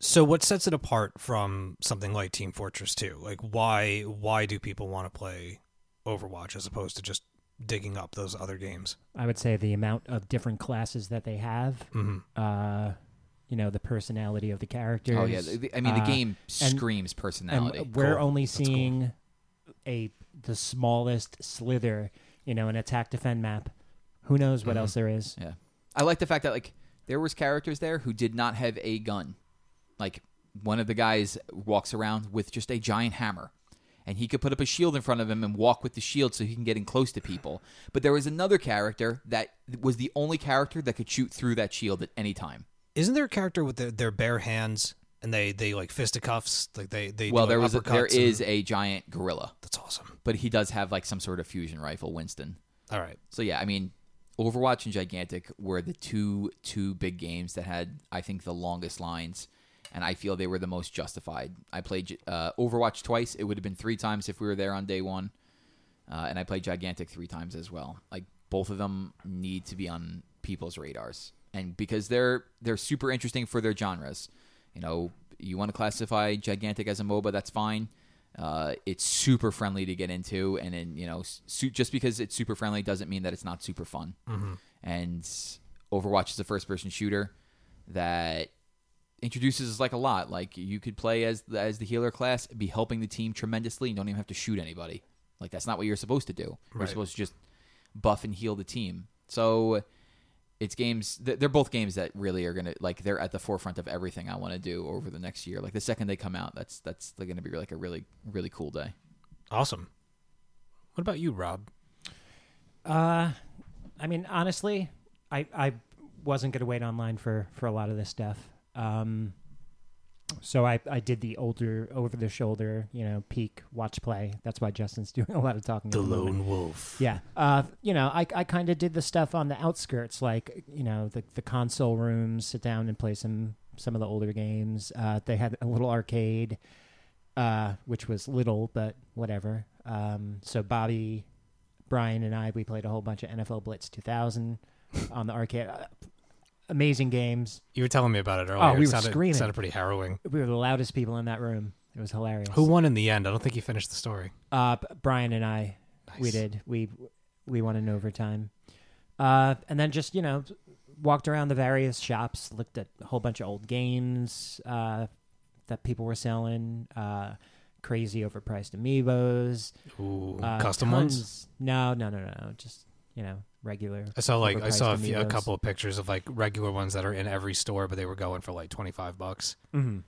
So what sets it apart from something like Team Fortress 2? Like why why do people want to play Overwatch as opposed to just digging up those other games? I would say the amount of different classes that they have. Mhm. Uh, you know, the personality of the characters. Oh yeah, the- the- I mean the uh, game and- screams personality. and we're Cool. only That's cool. seeing a the smallest slither, you know, an attack defend map. Who knows what Mhm. else there is? Yeah. I like the fact that like there was characters there who did not have a gun. Like one of the guys walks around with just a giant hammer. And he could put up a shield in front of him and walk with the shield so he can get in close to people. But there was another character that was the only character that could shoot through that shield at any time. Isn't there a character with their, their bare hands and they they like fisticuffs like they they well, do, there was a, there uppercuts and- is a giant gorilla, That's awesome. but he does have like some sort of fusion rifle, Winston. All right. So yeah, I mean, Overwatch and Gigantic were the two two big games that had I think the longest lines, and I feel they were the most justified. I played uh, Overwatch twice; it would have been three times if we were there on day one, uh, and I played Gigantic three times as well. Like both of them need to be on people's radars, and because they're they're super interesting for their genres. You know, you want to classify Gigantic as a MOBA, that's fine. Uh, it's super friendly to get into, and then you know, su- just because it's super friendly doesn't mean that it's not super fun. And Overwatch is a first-person shooter that introduces like a lot. Like you could play as the, as the healer class, be helping the team tremendously, and don't even have to shoot anybody. Like that's not what you're supposed to do. You're Right. supposed to just buff and heal the team. So it's games. They're both games that really are gonna like. They're at the forefront of everything I want to do over the next year. Like the second they come out, that's that's going to be like a really really cool day. Awesome. What about you, Rob? Uh, I mean, honestly, I I wasn't gonna wait online for for a lot of this stuff. Um, so I I did the older over the shoulder, you know, peak watch play. That's why Justin's doing a lot of talking. the moment. Wolf. Yeah. Uh, you know, I, I kind of did the stuff on the outskirts, like, you know, the, the console rooms, sit down and play some, some of the older games. Uh, they had a little arcade, uh, which was little, but whatever. Um, so Bobby, Brian, and I, we played a whole bunch of NFL Blitz 2000 on the arcade. Amazing games. You were telling me about it earlier. Oh, we It were sounded, screaming. Sounded pretty harrowing. We were the loudest people in that room. It was hilarious. Who won in the end? I don't think you finished the story. Uh, Brian and I, we did. We we won in overtime, uh, and then just you know walked around the various shops, looked at a whole bunch of old games uh, that people were selling. Uh, crazy overpriced amiibos. Ooh, Uh, custom ones. tons- No, no, no, no. Just you know regular. I saw like I saw a, few, a couple of pictures of like regular ones that are in every store, but they were going for like twenty five bucks. hmm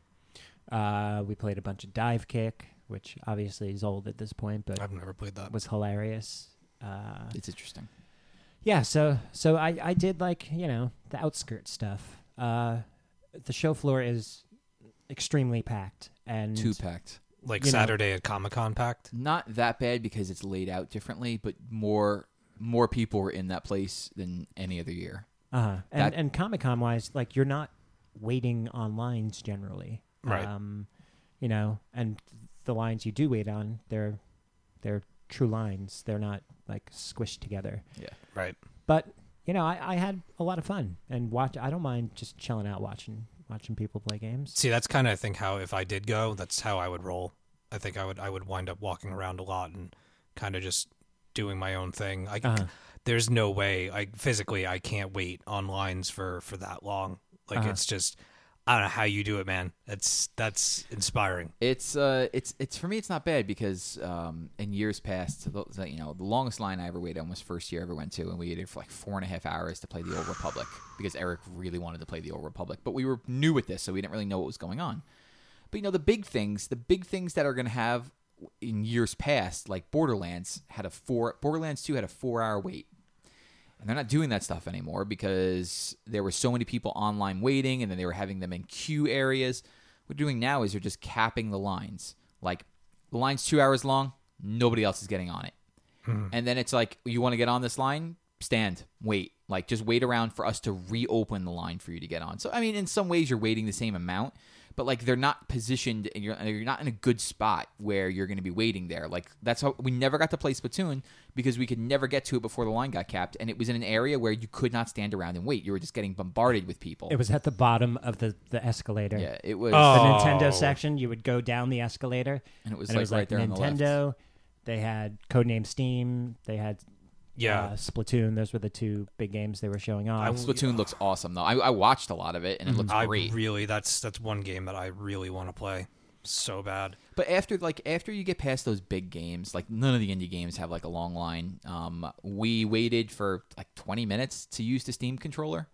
Uh, we played a bunch of Divekick, which obviously is old at this point, but I've never played that. was hilarious. Uh, It's interesting. yeah so so i i did like you know the outskirt stuff uh the show floor is extremely packed and Two packed. Like you know- Saturday at Comic Con packed. Not that bad because it's laid out differently, but more more people were in that place than any other year. uh-huh and that- and comic-con wise like you're not waiting on lines generally Right. um you know and the lines you do wait on they're they're true lines they're not like squished together Yeah. Right. but you know i i had a lot of fun and watch i don't mind just chilling out watching watching people play games See, that's kind of I think how if I did go, that's how I would roll. I think I would I would wind up walking around a lot and kind of just doing my own thing. I Uh-huh. there's no way I physically I can't wait on lines for for that long. Like Uh-huh. it's just I don't know how you do it, man. That's that's inspiring. It's uh, it's it's for me. It's not bad because um, in years past, the, the- you know, the longest line I ever waited on was first year I ever went to, and we waited for like four and a half hours to play the Old Republic because Eric really wanted to play the Old Republic, but we were new with this, so we didn't really know what was going on. But you know, the big things, the big things that are going to have in years past, like Borderlands had a four. Borderlands Two had a four-hour wait. And they're not doing that stuff anymore because there were so many people online waiting and then they were having them in queue areas. What they're doing now is they're just capping the lines. Like the line's two hours long, nobody else is getting on it. Hmm. And then it's like, you want to get on this line? Stand, wait. Like just wait around for us to reopen the line for you to get on. So I mean, in some ways you're waiting the same amount, but like they're not positioned and you're, you're not in a good spot where you're going to be waiting there like that's how we never got to play splatoon because we could never get to it before the line got capped and it was in an area where you could not stand around and wait you were just getting bombarded with people It was at the bottom of the, the escalator. yeah it was The Oh. Nintendo section, you would go down the escalator, and it was and like it was right like there on the left Nintendo. They had Codename Steam. They had Yeah. uh, Splatoon. Those were the two big games they were showing off. I- splatoon looks awesome though I, I watched a lot of it and it looks I great really that's that's one game that I really want to play so bad. But after like after you get past those big games, like none of the indie games have like a long line. Um, we waited for like 20 minutes to use the Steam controller.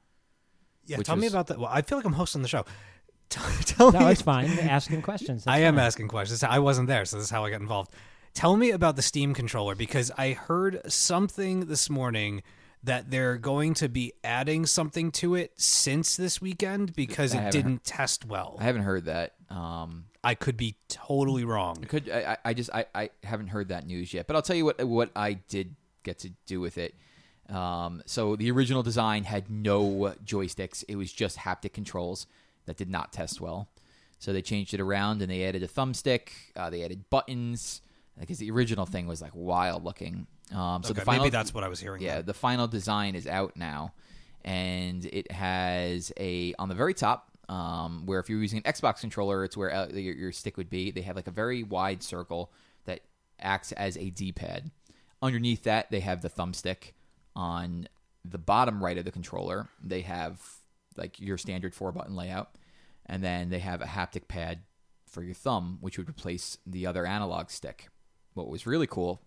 Yeah, Which tell me about that. Well, I feel like I'm hosting the show. Tell, tell no, me. it's fine. Asking questions. I That's am fine. asking questions. I wasn't there, so this is how I got involved. Tell me about the Steam controller because I heard something this morning that they're going to be adding something to it since this weekend because it didn't test well. I haven't heard that. Um, I could be totally wrong. could I, I- I just I, I haven't heard that news yet. But I'll tell you what what I did get to do with it. Um, so the original design had no joysticks; it was just haptic controls that did not test well. So they changed it around and they added a thumbstick. Uh, they added buttons because the original thing was like wild looking. Um, so Okay, the final, maybe that's what I was hearing. yeah, then. the final design is out now, and it has a on the very top. Um, where if you're using an Xbox controller, it's where uh, your, your stick would be. They have like a very wide circle that acts as a D-pad. Underneath that, they have the thumbstick. On the bottom right of the controller, they have like your standard four-button layout, and then they have a haptic pad for your thumb, which would replace the other analog stick. What was really cool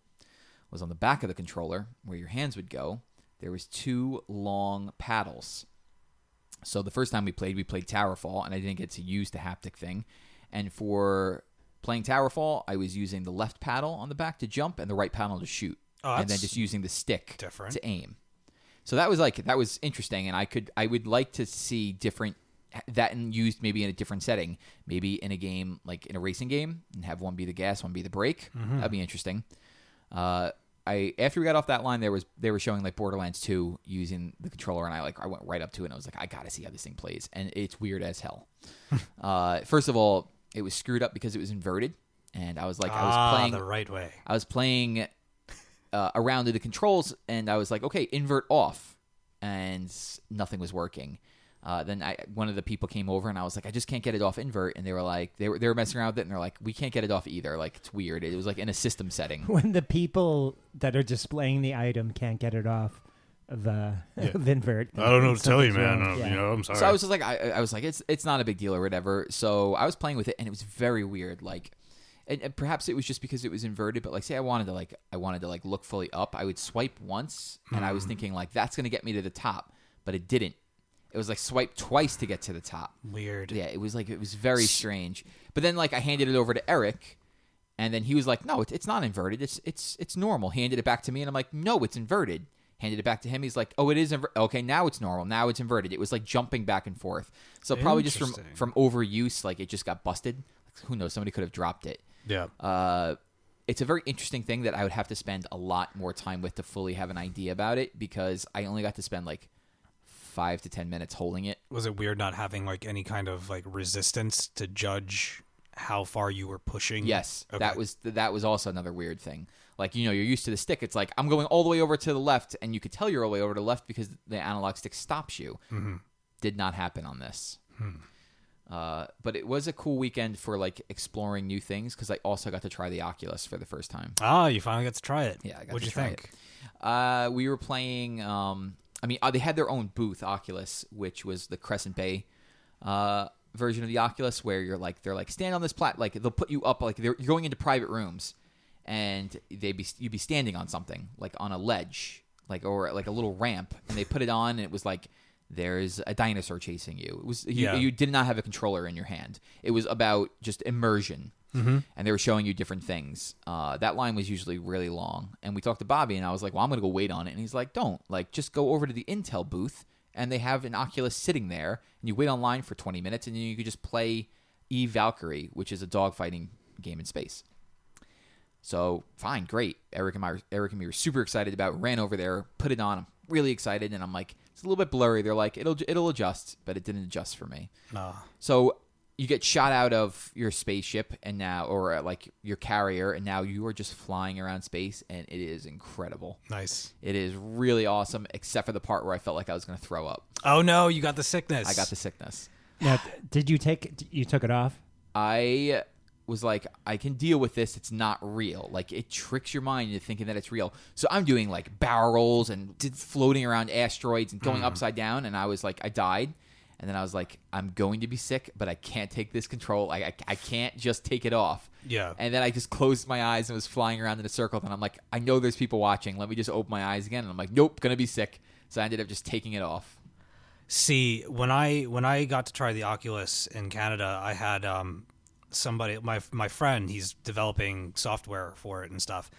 was on the back of the controller where your hands would go there was two long paddles. So the first time we played we played towerfall and i didn't get to use the haptic thing. And for playing towerfall i was using the left paddle on the back to jump and the right paddle to shoot. Oh, and then just using the stick different. to aim. So that was like that was interesting and i could i would like to see different that and used maybe in a different setting maybe in a game like in a racing game and have one be the gas one be the brake that'd be interesting uh, I after we got off that line, there was they were showing like Borderlands 2 using the controller, and I like I went right up to it and I was like, I gotta see how this thing plays, and it's weird as hell. uh, first of all, it was screwed up because it was inverted, and I was like, I was ah, playing the right way. I was playing uh, around to the controls, and I was like, okay, invert off, and nothing was working. Uh, then I, one of the people came over, and I was like, I just can't get it off invert, and they were like, they were they were messing around with it, and they're like, we can't get it off either. Like it's weird. It was like in a system setting. when the people that are displaying the item can't get it off of, uh, of invert. I don't know what to tell you, something's man. wrong. Uh, Yeah. You know, I'm sorry. So I was just like, I, I was like, it's it's not a big deal or whatever. So I was playing with it, and it was very weird. Like, and, and perhaps it was just because it was inverted. But like, say I wanted to like, I wanted to like look fully up. I would swipe once, and I was thinking like that's gonna get me to the top, but it didn't. It was like swipe twice to get to the top. Weird. Yeah, it was like it was very strange. But then like I handed it over to Eric, and then he was like, "No, it's, it's not inverted. It's it's it's normal." Handed it back to me, and I'm like, "No, it's inverted." Handed it back to him. He's like, "Oh, it is inver- okay. Now it's normal. Now it's inverted." It was like jumping back and forth. So probably just from Interesting. from overuse, like it just got busted. Who knows? Somebody could have dropped it. yeah. Uh, it's a very interesting thing that I would have to spend a lot more time with to fully have an idea about it because I only got to spend like five to ten minutes holding it. Was it weird not having like any kind of like resistance to judge how far you were pushing? Yes, Okay. that was that was also another weird thing. Like you know, you're used to the stick. It's like I'm going all the way over to the left, and you could tell you're all the way over to the left because the analog stick stops you. Mm-hmm. Did not happen on this. Hmm. Uh, but it was a cool weekend for like exploring new things because I also got to try the Oculus for the first time. Ah, you finally got to try it. Yeah, I got What'd to you try think? Uh, we were playing. Um, I mean, uh, they had their own booth, Oculus, which was the Crescent Bay uh, version of the Oculus, where you're like, they're like, stand on this plat, like they'll put you up, like they're you're going into private rooms, and they be you'd be standing on something, like on a ledge, like or like a little ramp, and they put it on, and it was like. There's a dinosaur chasing you. It was you, Yeah. you did not have a controller in your hand. It was about just immersion and they were showing you different things. Uh, that line was usually really long, and we talked to Bobby, and I was like, "Well, I'm gonna go wait on it," and he's like, "Don't like just go over to the Intel booth, and they have an Oculus sitting there, and you wait online for 20 minutes, and then you could just play Eve Valkyrie, which is a dogfighting game in space." So fine, great. Eric and I, Eric and me were super excited about. it, Ran over there, put it on. I'm really excited, and I'm like, it's a little bit blurry. They're like, it'll it'll adjust, but it didn't adjust for me. No. So you get shot out of your spaceship and now or uh, like your carrier and now you are just flying around space and it is incredible Nice. it is really awesome except for the part where i felt like i was going to throw up Oh no, you got the sickness. i got the sickness Now, did you take? You took it off? i was like i can deal with this it's not real like it tricks your mind into thinking that it's real so i'm doing like barrel rolls and did floating around asteroids and going upside down and i was like i died and then i was like i'm going to be sick but i can't take this control. I, I, I can't just take it off. Yeah. and then i just closed my eyes and was flying around in a circle. And i'm like i know there's people watching. Let me just open my eyes again. And i'm like nope gonna be sick. So i ended up just taking it off. See, when I when I got to try the Oculus in Canada, I had um somebody my my friend, he's developing software for it and stuff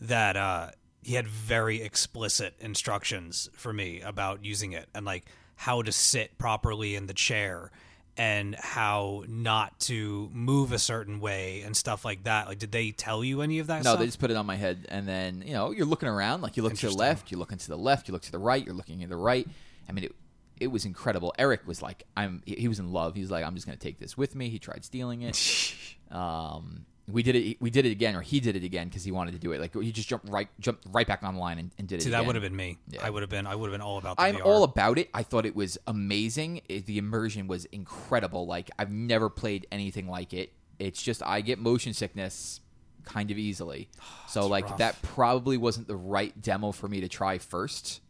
that uh he had very explicit instructions for me about using it. And like how to sit properly in the chair and how not to move a certain way and stuff like that. Like did they tell you any of that No, stuff? they just put it on my head, and then you know you're looking around, like you look to the left, you look into the left, you look to the right, you're looking to the right. I mean, it it was incredible. Eric was like, I'm. He was in love. He was like, I'm just gonna take this with me. He tried stealing it. um, we did it. We did it again, or he did it again because he wanted to do it. Like he just jumped right, jumped right back online and, and did it. See, that would have been me. Yeah. I would have been I would have been all about the I'm VR. all about it. I thought it was amazing. It, the immersion was incredible. Like I've never played anything like it. It's just I get motion sickness kind of easily. So like rough. that probably wasn't the right demo for me to try first.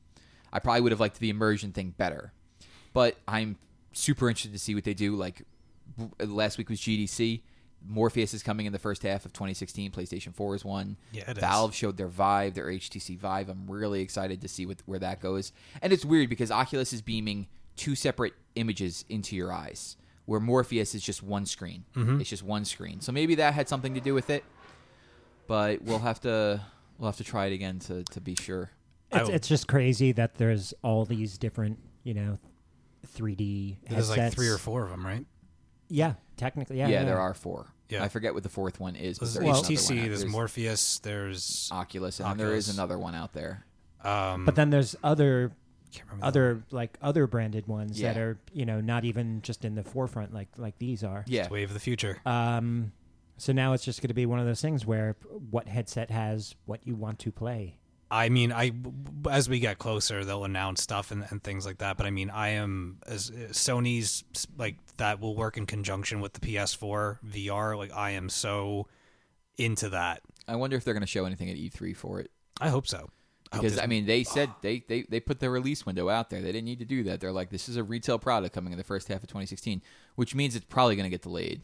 I probably would have liked the immersion thing better. But I'm super interested to see what they do. Like last week was GDC. Morpheus is coming in the first half of 2016. PlayStation 4 is one. Yeah, it is. Valve showed their Vive, their HTC Vive. I'm really excited to see what, where that goes. And it's weird because Oculus is beaming two separate images into your eyes, where Morpheus is just one screen. Mm-hmm. It's just one screen. So maybe that had something to do with it. But we'll have to we'll have to try it again to, to be sure. It's, it's just crazy that there's all these different, you know, 3D There's like three or four of them, right? Yeah, technically, yeah. Yeah, there are four. Yeah. I forget what the fourth one is. But There's there Well- is HTC, one out- there's Morpheus, there's Oculus, and then there is another one out there. um But then there's other can't other like other branded ones that are you know not even just in the forefront like like these are. Yeah, wave of the future. Um, so now it's just going to be one of those things where what headset has what you want to play. I mean, I as we get closer, they'll announce stuff and, and things like that. But I mean, I am as Sony's like that will work in conjunction with the PS4 VR. Like I am so into that. I wonder if they're going to show anything at E3 for it. I hope so. I Because I mean, they said they, they they put their release window out there. They didn't need to do that. They're like, this is a retail product coming in the first half of 2016, which means it's probably going to get delayed.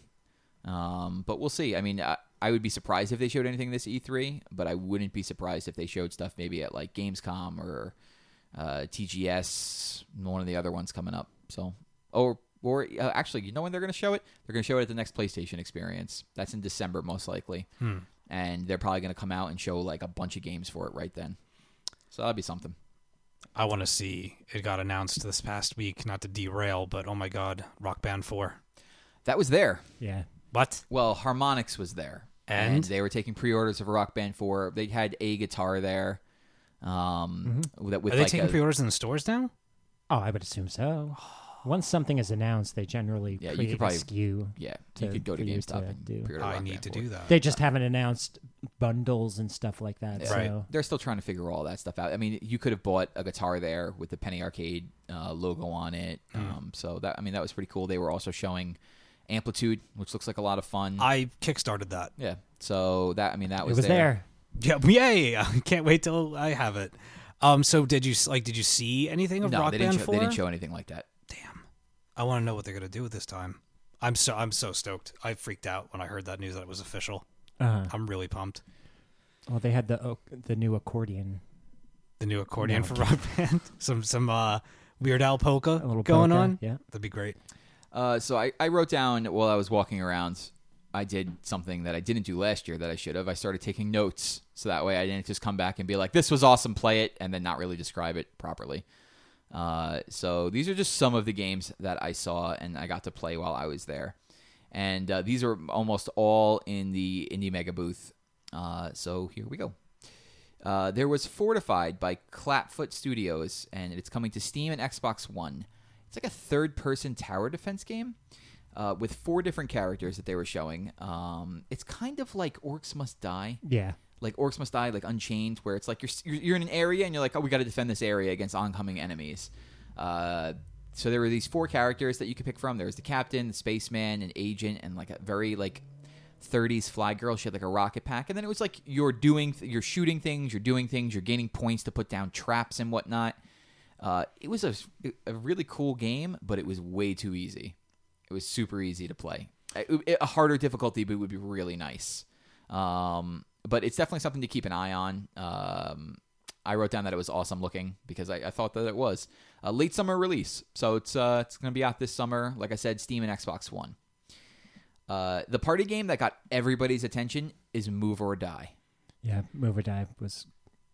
Um, but we'll see. I mean, I, I would be surprised if they showed anything this E3, but I wouldn't be surprised if they showed stuff maybe at like Gamescom or uh, TGS, one of the other ones coming up. So, or or uh, actually, you know when they're going to show it? They're going to show it at the next PlayStation Experience. That's in December, most likely. Hmm. And they're probably going to come out and show like a bunch of games for it right then. So that'd be something. I want to see. It got announced this past week. Not to derail, but oh my god, Rock Band Four. That was there. Yeah. What? Well, Harmonix was there, And? they were taking pre-orders of a Rock Band Four. They had a guitar there. Um, that with Are they like taking a, pre-orders in the stores now? Oh, I would assume so. Once something is announced, they generally Yeah, you create could probably- a SKU. yeah, you could go to for GameStop to and do. pre-order I Rock need Band to 4. do that. They just haven't announced bundles and stuff like that. Yeah. Right. They're still trying to figure all that stuff out. I mean, you could have bought a guitar there with the Penny Arcade uh, logo on it. Hmm. Um, so that I mean, that was pretty cool. They were also showing Amplitude, which looks like a lot of fun. I kickstarted that. yeah. So that I mean, that it was, was there. Yeah, yay! I can't wait till I have it. Um, so did you like? Did you see anything of No, Rock they Band didn't, show, they didn't show anything like that. Damn, I want to know what they're gonna do with this time. I'm so I'm so stoked. I freaked out when I heard that news that it was official. Uh, I'm really pumped. well, they had the o- the new accordion. The new accordion No. for Rock Band, some some uh, Weird Al polka A little going polka, on. Yeah. That'd be great. Uh, so I, I wrote down while I was walking around. I did something that I didn't do last year that I should have. I started taking notes so that way I didn't just come back and be like, "This was awesome, play it," and then not really describe it properly. Uh, so these are just some of the games that I saw and I got to play while I was there, and uh, these are almost all in the Indie Mega booth. Uh, so here we go. Uh, there was Fortified by Clapfoot Studios, and it's coming to Steam and Xbox One. It's like a third-person tower defense game. uh, with four different characters that they were showing. Um, it's kind of like Orcs Must Die, Yeah. like Orcs Must Die, like Unchained, where it's like you're you're, you're in an area and you're like, oh, we got to defend this area against oncoming enemies. Uh, so there were these four characters that you could pick from. There was the captain, the spaceman, an agent, and like a very like 30s fly girl. She had like a rocket pack, and then it was like you're doing, you're shooting things, you're doing things, you're gaining points to put down traps and whatnot. Uh, it was a, a really cool game, but it was way too easy. It was super easy to play. A, a harder difficulty, but it would be really nice. Um, but it's definitely something to keep an eye on. Um, I wrote down that it was awesome looking because I, I thought that it was a late summer release. So it's uh, it's going to be out this summer. Like I said, Steam and Xbox One. Uh, the party game that got everybody's attention is Move or Die. Yeah. Move or Die was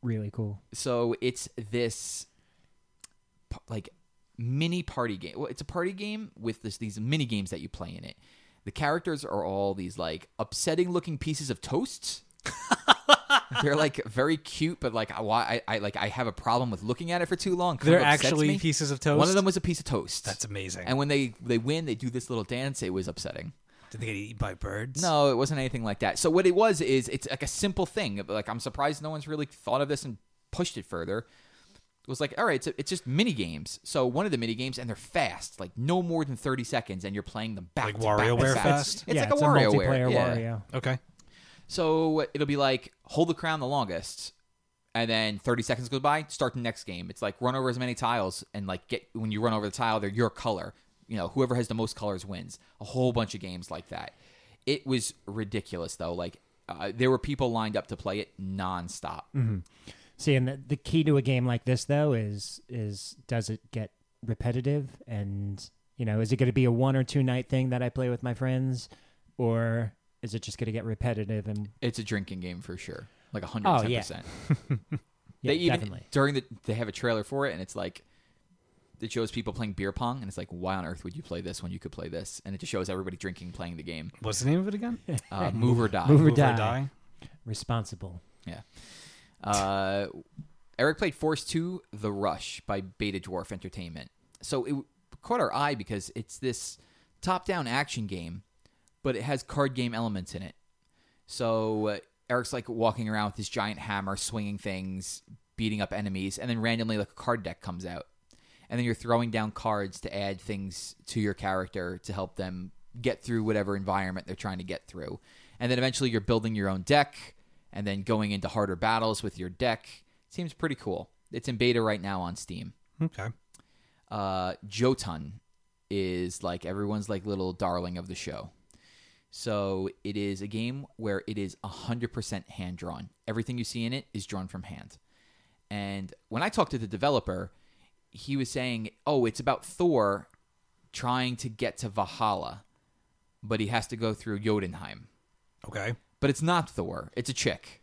really cool. So it's this like mini party game. Well, it's a party game with this these mini games that you play in it. The characters are all these like upsetting looking pieces of toasts. They're like very cute, but like I, I like I have a problem with looking at it for too long. They're actually me. pieces of toast. One of them was a piece of toast. That's amazing. and when they they win, they do this little dance. It was upsetting. Did they get eaten by birds? No, it wasn't anything like that. So what it was is it's like a simple thing. Like I'm surprised no one's really thought of this and pushed it further. It was like, all right, it's, it's just mini games. So one of the mini games, and they're fast, like no more than 30 seconds, and you're playing them back Like to back WarioWare fast? It's yeah, like it's a WarioWare. multiplayer yeah. Wario. Okay. So it'll be like hold the crown the longest, and then 30 seconds goes by, start the next game. It's like run over as many tiles, and like get when you run over the tile, they're your color. You know, whoever has the most colors wins. A whole bunch of games like that. It was ridiculous though. Like uh, there were people lined up to play it nonstop. See, and the, the key to a game like this, though, is is does it get repetitive, and you know, is it going to be a one or two night thing that I play with my friends, or is it just going to get repetitive and It's a drinking game for sure, like 110. Oh, yeah. percent yeah, They even definitely. during the they have a trailer for it, and it's like it shows people playing beer pong, and it's like, why on earth would you play this when you could play this? And it just shows everybody drinking, playing the game. What's the name of it again? Uh, move or die. Move or Move or die. Responsible. Yeah. Uh, Eric played Forced 2 The Rush by Beta Dwarf Entertainment. So it caught our eye because it's this top down action game, but it has card game elements in it. So uh, Eric's like walking around with this giant hammer, swinging things, beating up enemies, and then randomly, like a card deck comes out. And then you're throwing down cards to add things to your character to help them get through whatever environment they're trying to get through. And then eventually you're building your own deck and then going into harder battles with your deck. Seems pretty cool. It's in beta right now on Steam. Okay. Uh, Jotun is like everyone's like little darling of the show. So it is a game where it is 100% hand drawn. Everything you see in it is drawn from hand. And when I talked to the developer, he was saying, "Oh, it's about Thor trying to get to Valhalla, but he has to go through Jotunheim." Okay. But it's not Thor; it's a chick.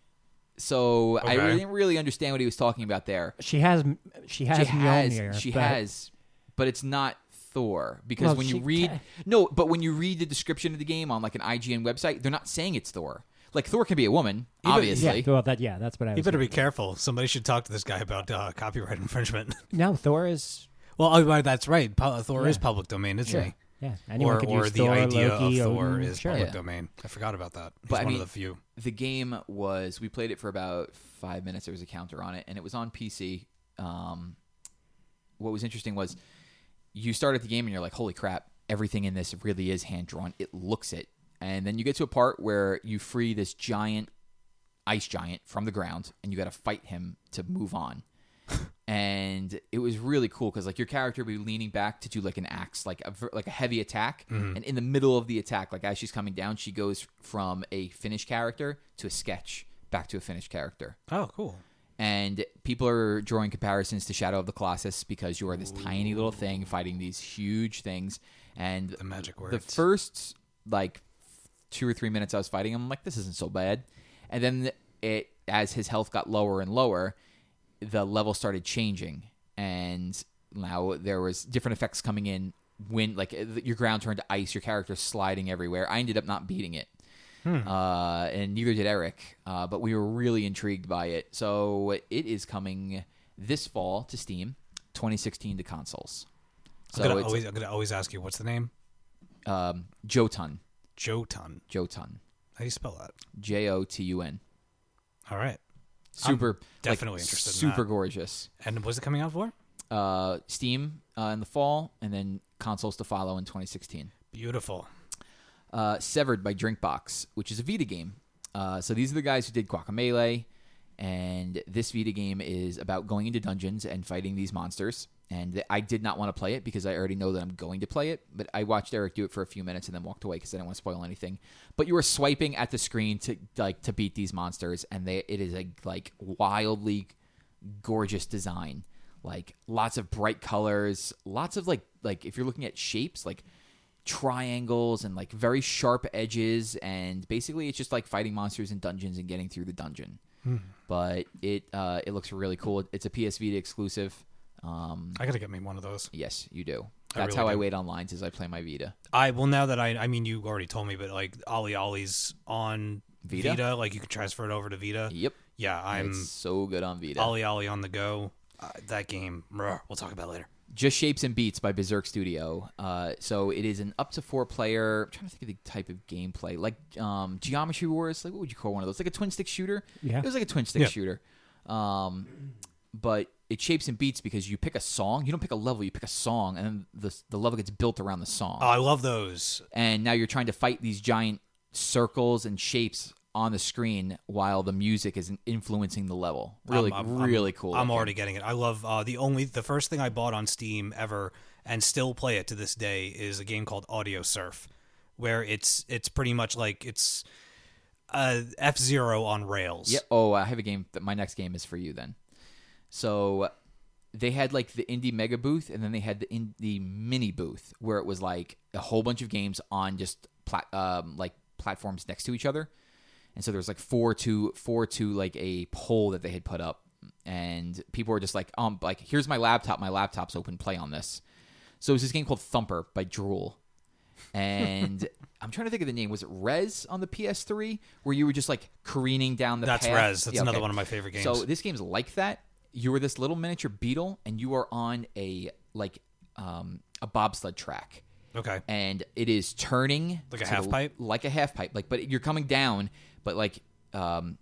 So I Okay. didn't really understand what he was talking about there. She has she has she has, Mjolnir, she but- has, but it's not Thor because Well, when you read ca- no, but when you read the description of the game on like an IGN website, they're not saying it's Thor. Like Thor can be a woman, Even- obviously. Yeah, well, that yeah, that's what I was. You better be thinking. careful. Somebody should talk to this guy about uh, copyright infringement. No, Thor is well, oh, right, that's right. Thor Yeah. is public domain, isn't yeah, he? Yeah. Anyone or could or use the Thor, idea Loki, of Thor Odin, is sure. public Yeah. domain. I forgot about that. He's But I mean- of the few. the game was we played it for about five minutes. There was a counter on it, and it was on PC. Um, what was interesting was you start at the game and you're like, "Holy crap! Everything in this really is hand drawn. It looks it." And then you get to a part where you free this giant ice giant from the ground, and you got to fight him to move on. And it was really cool because like your character would be leaning back to do like an axe, like a like a heavy attack, mm-hmm. and in the middle of the attack, like as she's coming down, she goes from a finished character to a sketch back to a finished character. Oh, cool. And people are drawing comparisons to Shadow of the Colossus because you are this tiny little thing fighting these huge things. And The magic words. the first like two or three minutes I was fighting him, I'm like, this isn't so bad. And then it, as his health got lower and lower, the level started changing, and now there was different effects coming in. When like your ground turned to ice, your character sliding everywhere. I ended up not beating it, uh, and neither did Eric. Uh, but we were really intrigued by it. So it is coming this fall to Steam, 2016 to consoles. I'm So gonna always, I'm gonna always ask you, what's the name? um, Jotun. Jotun. Jotun. How do you spell that? J O T U N. All right. Super. definitely like, interested in Super that. gorgeous. And was it coming out for? Uh, Steam uh, in the fall, and then consoles to follow in 2016. Beautiful. uh, Severed by Drinkbox, which is a Vita game. Uh, so these are the guys who did Guacamelee, and this Vita game is about going into dungeons and fighting these monsters. And I did not want to play it because I already know that I'm going to play it. But I watched Eric do it for a few minutes and then walked away because I didn't want to spoil anything. But you are swiping at the screen to like to beat these monsters, and they it is a like wildly gorgeous design like lots of bright colors lots of like like if you're looking at shapes like triangles and like very sharp edges and basically it's just like fighting monsters in dungeons and getting through the dungeon but it uh it looks really cool it's a ps vita exclusive um I gotta get me one of those. yes you do I that's really how i do. wait online as i play my vita I well now that I I mean you already told me, but like OlliOlli's on Vita? Vita, like you can transfer it over to Vita. yep Yeah, I'm it's so good on vita OlliOlli on the go. Uh, that game, bruh, we'll talk about later. Just Shapes and Beats by Berserk Studio. Uh, so it is an up to four player. I'm trying to think of the type of gameplay, like um, Geometry Wars. Like what would you call one of those? Like a twin stick shooter. Yeah. it was like a twin stick Yeah. shooter. Um, but it shapes and beats because you pick a song. You don't pick a level. You pick a song, and then the the level gets built around the song. Oh, I love those. and now you're trying to fight these giant circles and shapes on the screen while the music is influencing the level. Really, I'm- I'm- really cool. I'm already getting it. I love uh, the only the first thing I bought on Steam ever and still play it to this day is a game called Audiosurf, where it's it's pretty much like it's uh, F Zero on rails. Yeah. Oh, I have a game. That my next game is for you then. So they had like the indie mega booth, and then they had the indie mini booth where it was like a whole bunch of games on just plat- um, like platforms next to each other. And so there was like four to four to like a poll that they had put up, and people were just like, um, like here's my laptop. My laptop's open. Play on this. So it was this game called Thumper by Drool. And I'm trying to think of the name. Was it Rez on the PS3, where you were just like careening down the That's path? Rez. That's Yeah, another okay. one of my favorite games. So this game's like that. You are this little miniature beetle, and you are on a like um, a bobsled track, okay. and it is turning Like a half the- pipe? like a half pipe. Like, but you're coming down, but like um,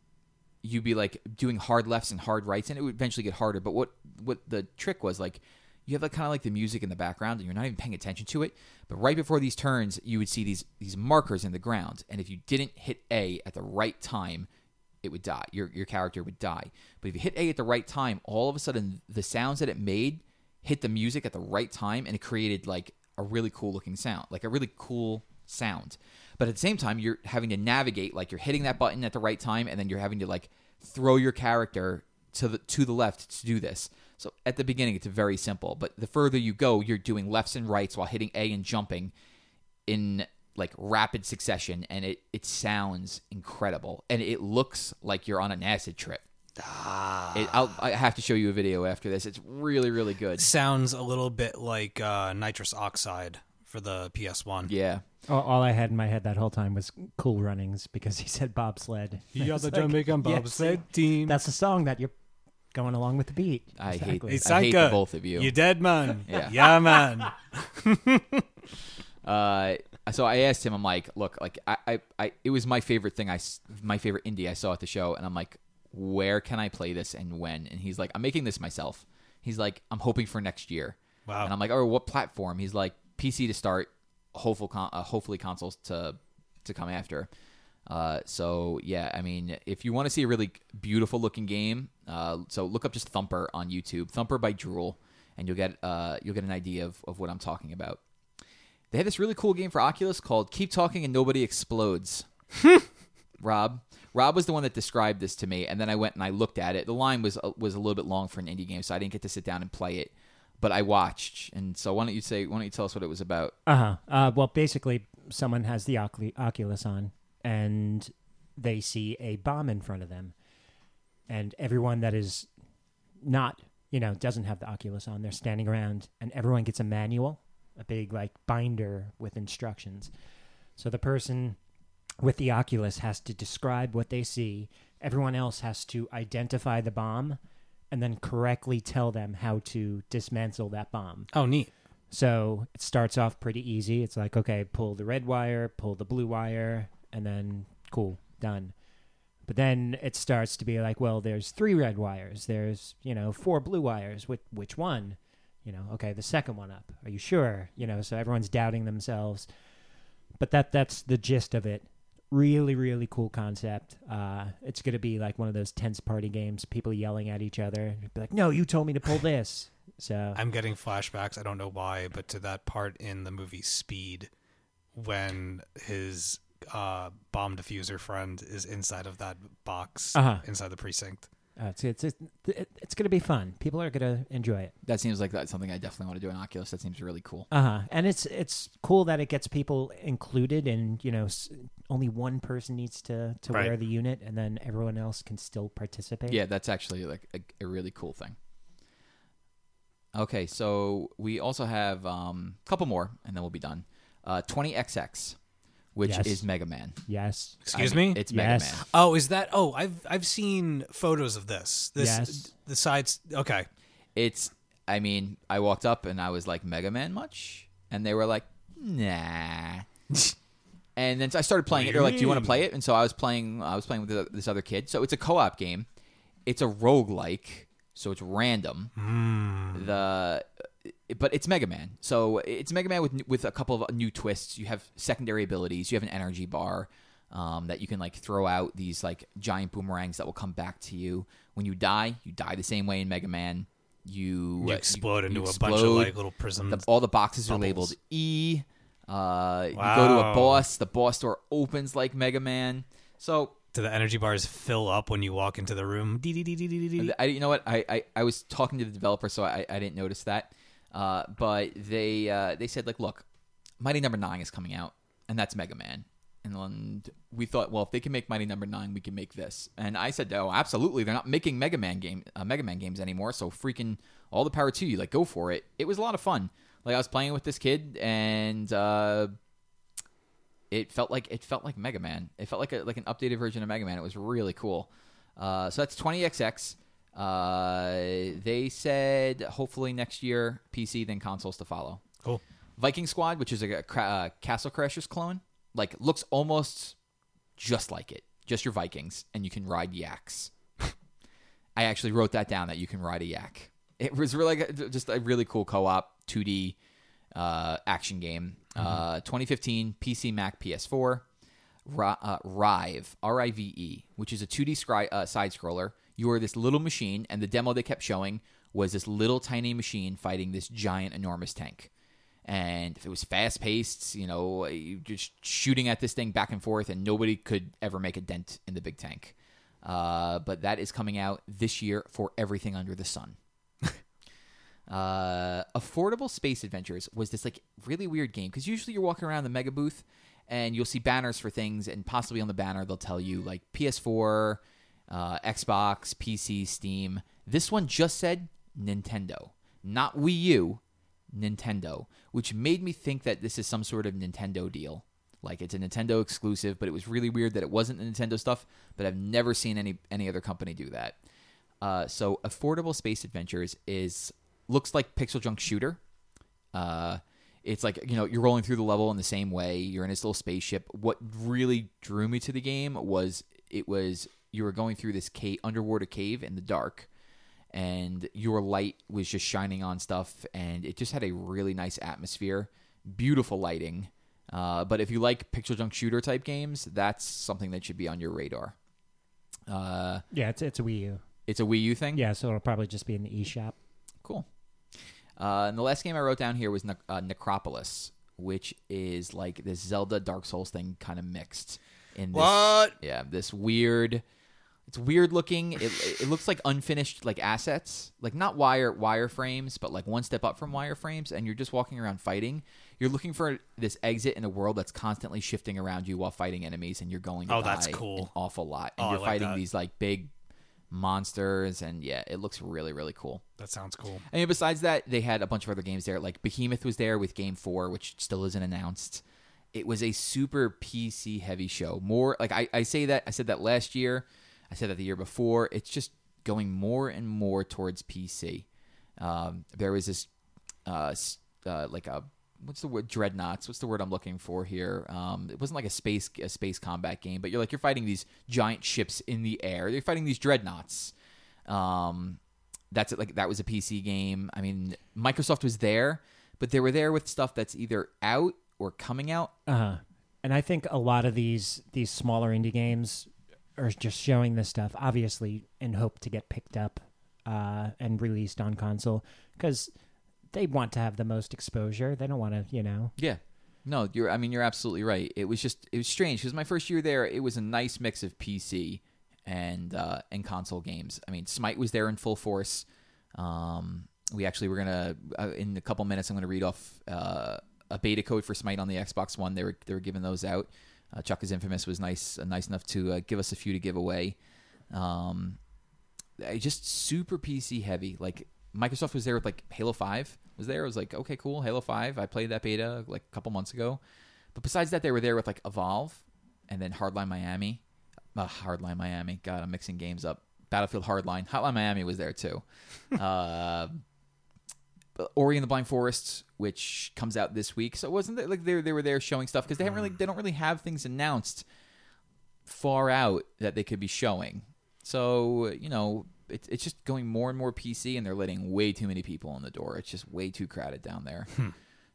you'd be like doing hard lefts and hard rights, and it would eventually get harder. But what what the trick was like. You have like kind of like the music in the background, and you're not even paying attention to it. But right before these turns, you would see these these markers in the ground, and if you didn't hit A at the right time, it would die. Your your character would die. But if you hit A at the right time, all of a sudden the sounds that it made hit the music at the right time, and it created like a really cool looking sound, like a really cool sound. But at the same time, you're having to navigate, like you're hitting that button at the right time, and then you're having to like throw your character to the to the left to do this. So at the beginning, it's very simple, but the further you go, you're doing lefts and rights while hitting A and jumping in like rapid succession, and it it sounds incredible, and it looks like you're on an acid trip. Ah. It, I'll, I have to show you a video after this. It's really really good. Sounds a little bit like uh, nitrous oxide for the PS1. Yeah, All, all I had in my head that whole time was Cool Runnings because he said bobsled. You're the like, Jamaican yeah, bobsled see, team. That's the song that you're going along with the beat. I hate Exactly. this. It's I hate the both of you. You dead man. Yeah. yeah man. Uh, so I asked him, I'm like, look, like I, I, I, it was my favorite thing. I, my favorite indie I saw at the show, and I'm like, where can I play this and when? And he's like, I'm making this myself. He's like, I'm hoping for next year. Wow. And I'm like, oh, what platform? He's like, PC to start, hopeful, con- uh, hopefully consoles to, to come after. Uh, so yeah, I mean, if you want to see a really beautiful looking game, uh, so look up just Thumper on YouTube, Thumper by Drool, and you'll get, uh, you'll get an idea of, of what I'm talking about. They had this really cool game for Oculus called Keep Talking and Nobody Explodes. Rob, Rob was the one that described this to me, and then I went and I looked at it. The line was uh, was a little bit long for an indie game, so I didn't get to sit down and play it. But I watched, and so why don't you say? Why don't you tell us what it was about? Uh-huh. Uh Well, basically, someone has the Ocul- Oculus on, and they see a bomb in front of them, and everyone that is not, you know, doesn't have the Oculus on, they're standing around, and everyone gets a manual, a big like binder with instructions. So the person with the Oculus has to describe what they see. Everyone else has to identify the bomb and then correctly tell them how to dismantle that bomb. Oh, neat. So it starts off pretty easy. It's like, okay, pull the red wire, pull the blue wire, and then cool, done. But then it starts to be like, well, there's three red wires. There's, you know, four blue wires. Which, which one? You know, okay, the second one up. Are you sure? You know, so everyone's doubting themselves. But that that's the gist of it. Really, really cool concept. Uh, it's going to be like one of those tense party games, people yelling at each other. Be like, no, you told me to pull this. So I'm getting flashbacks. I don't know why, but to that part in the movie Speed when his uh, bomb diffuser friend is inside of that box Uh-huh. inside the precinct. Uh, it's it's it's, it's going to be fun. People are going to enjoy it. That seems like that's something I definitely want to do in Oculus. That seems really cool. Uh huh. And it's it's cool that it gets people included, and you know, s- only one person needs to to Right. wear the unit, and then everyone else can still participate. Yeah, that's actually like a, a really cool thing. Okay, so we also have um, a couple more, and then we'll be done. Uh, 20XX, which Yes. is Mega Man. Yes. Excuse I mean, me? It's Yes. Mega Man. Oh, is that? Oh, I've I've seen photos of this. This Yes. the sides. Okay, It's. I mean, I walked up and I was like, Mega Man much? And they were like, nah. and then I started playing it. They're like, do you want to play it? And so I was playing. I was playing with this other kid. So it's a co-op game. It's a roguelike, so it's random. Hmm. The but it's Mega Man. So it's Mega Man with with a couple of new twists. You have secondary abilities. You have an energy bar um, that you can like throw out these like giant boomerangs that will come back to you when you die. You die the same way in Mega Man. You, you uh, explode into you a bunch of like little prisms. The, all the boxes are labeled E. Uh, You go to a boss. The boss door opens like Mega Man. So Do the energy bars fill up when you walk into the room? I, you know what? I, I, I was talking to the developer, so I, I didn't notice that. Uh, but they uh, they said like, look, Mighty Number Nine is coming out, and that's Mega Man. And we thought, well, if they can make Mighty Number Nine, we can make this. And I said, oh, absolutely. They're not making Mega Man game uh, Mega Man games anymore, so freaking all the power to you. Like, go for it. It was a lot of fun. Like I was playing with this kid, and uh, it felt like it felt like Mega Man. It felt like a, like an updated version of Mega Man. It was really cool. Uh, so that's 20XX. Uh, they said hopefully next year PC, then consoles to follow. Cool. Viking Squad, which is a, cra- uh, Castle Crashers clone, like looks almost just like it, just your Vikings, and you can ride yaks. I actually wrote that down that you can ride a yak. It was really just a really cool co-op 2D uh, action game. Uh, 2015 PC, Mac, PS4. Ri- uh, Rive, R I V E, which is a 2D scry- uh, side scroller. You are this little machine, and the demo they kept showing was this little tiny machine fighting this giant, enormous tank. And if it was fast paced, you know, just shooting at this thing back and forth, and nobody could ever make a dent in the big tank. Uh, but that is coming out this year for everything under the sun. Uh, Affordable Space Adventures was this like really weird game because usually you're walking around the mega booth and you'll see banners for things, and possibly on the banner they'll tell you like PS4, uh, Xbox, PC, Steam. This one just said Nintendo, not Wii U, Nintendo, which made me think that this is some sort of Nintendo deal. Like it's a Nintendo exclusive, but it was really weird that it wasn't the Nintendo stuff. But I've never seen any any other company do that. Uh, so affordable space adventures is looks like PixelJunk Shooter. Uh, it's like you know you're rolling through the level in the same way. You're in this little spaceship. What really drew me to the game was it was you were going through this cave, underwater cave in the dark, and your light was just shining on stuff, and it just had a really nice atmosphere, beautiful lighting. Uh, but if you like PixelJunk Shooter type games, that's something that should be on your radar. Uh, Yeah, it's it's a Wii U. it's a Wii U thing. Yeah, so it'll probably just be in the eShop. Cool. Uh, and the last game I wrote down here was Ne- uh, Necropolis, which is like this Zelda Dark Souls thing kind of mixed in this. What? Yeah, this weird. It's weird looking. It, it looks like unfinished like assets, like not wire wireframes, but like one step up from wireframes, and you're just walking around fighting. You're looking for this exit in a world that's constantly shifting around you while fighting enemies, and you're going to Oh, that's cool. an awful lot. And Oh, you're like fighting that. these like big monsters, and yeah, it looks really really cool. That sounds cool. I mean, besides that, they had a bunch of other games there. Like Behemoth was there with Game Four, which still isn't announced. It was a super PC heavy show. More like I, I say that I said that last year. I said that the year before. It's just going more and more towards PC. Um, there was this uh, uh, like a what's the word dreadnoughts? What's the word i'm looking for here? Um, it wasn't like a space a space combat game but you're like you're fighting these giant ships in the air. You're fighting these dreadnoughts. Um, that's it. Like that was a pc game. I mean microsoft was there but they were there with stuff that's either out or coming out. Uh-huh. And I think a lot of these these smaller indie games are just showing this stuff, obviously, in hope to get picked up uh, and released on console because they want to have the most exposure. They don't want to, you know. Yeah. No, you're I mean you're absolutely right. It was just it was strange because my first year there it was a nice mix of PC and uh and console games. I mean Smite was there in full force. Um we actually were to uh, in a couple minutes I'm to read off uh a beta code for Smite on the Xbox One. They were they were giving those out. Uh, Chuck is Infamous was nice uh, nice enough to uh, give us a few to give away. Um I- just super PC heavy. Like Microsoft was there with like Halo Five was there. I was like, okay, cool, Halo Five. I played that beta like a couple months ago. But besides that, they were there with like Evolve and then Hardline Miami. Uh, Hardline Miami. God, I'm mixing games up. Battlefield Hardline. Hotline Miami was there too. Ori and the Blind Forest, which comes out this week. So it wasn't that, like they they were there showing stuff because they haven't really they don't really have things announced far out that they could be showing. So you know, it's it's just going more and more PC, and they're letting way too many people in the door. It's just way too crowded down there.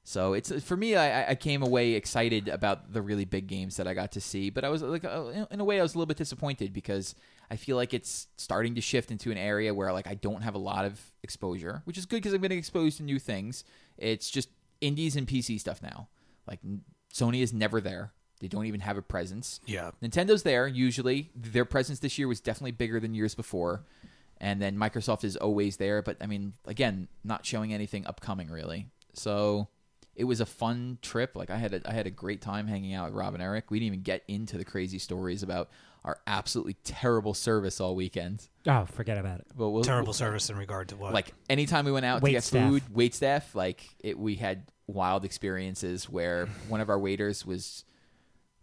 So it's for me. I, I came away excited about the really big games that I got to see, but I was like, uh, in a way, I was a little bit disappointed because I feel like it's starting to shift into an area where like I don't have a lot of exposure, which is good because I'm getting exposed to new things. It's just indies and PC stuff now. Like Sony is never there; they don't even have a presence. Yeah. Nintendo's there usually. Their presence this year was definitely bigger than years before. And then Microsoft is always there, but I mean, again, not showing anything upcoming really. So it was a fun trip. Like I had a, I had a great time hanging out with Rob and Eric. We didn't even get into the crazy stories about our absolutely terrible service all weekend. Oh, forget about it. But we'll, Terrible service in regard to what? like anytime we went out Wait to get staff. food, wait staff, like it, we had wild experiences where one of our waiters was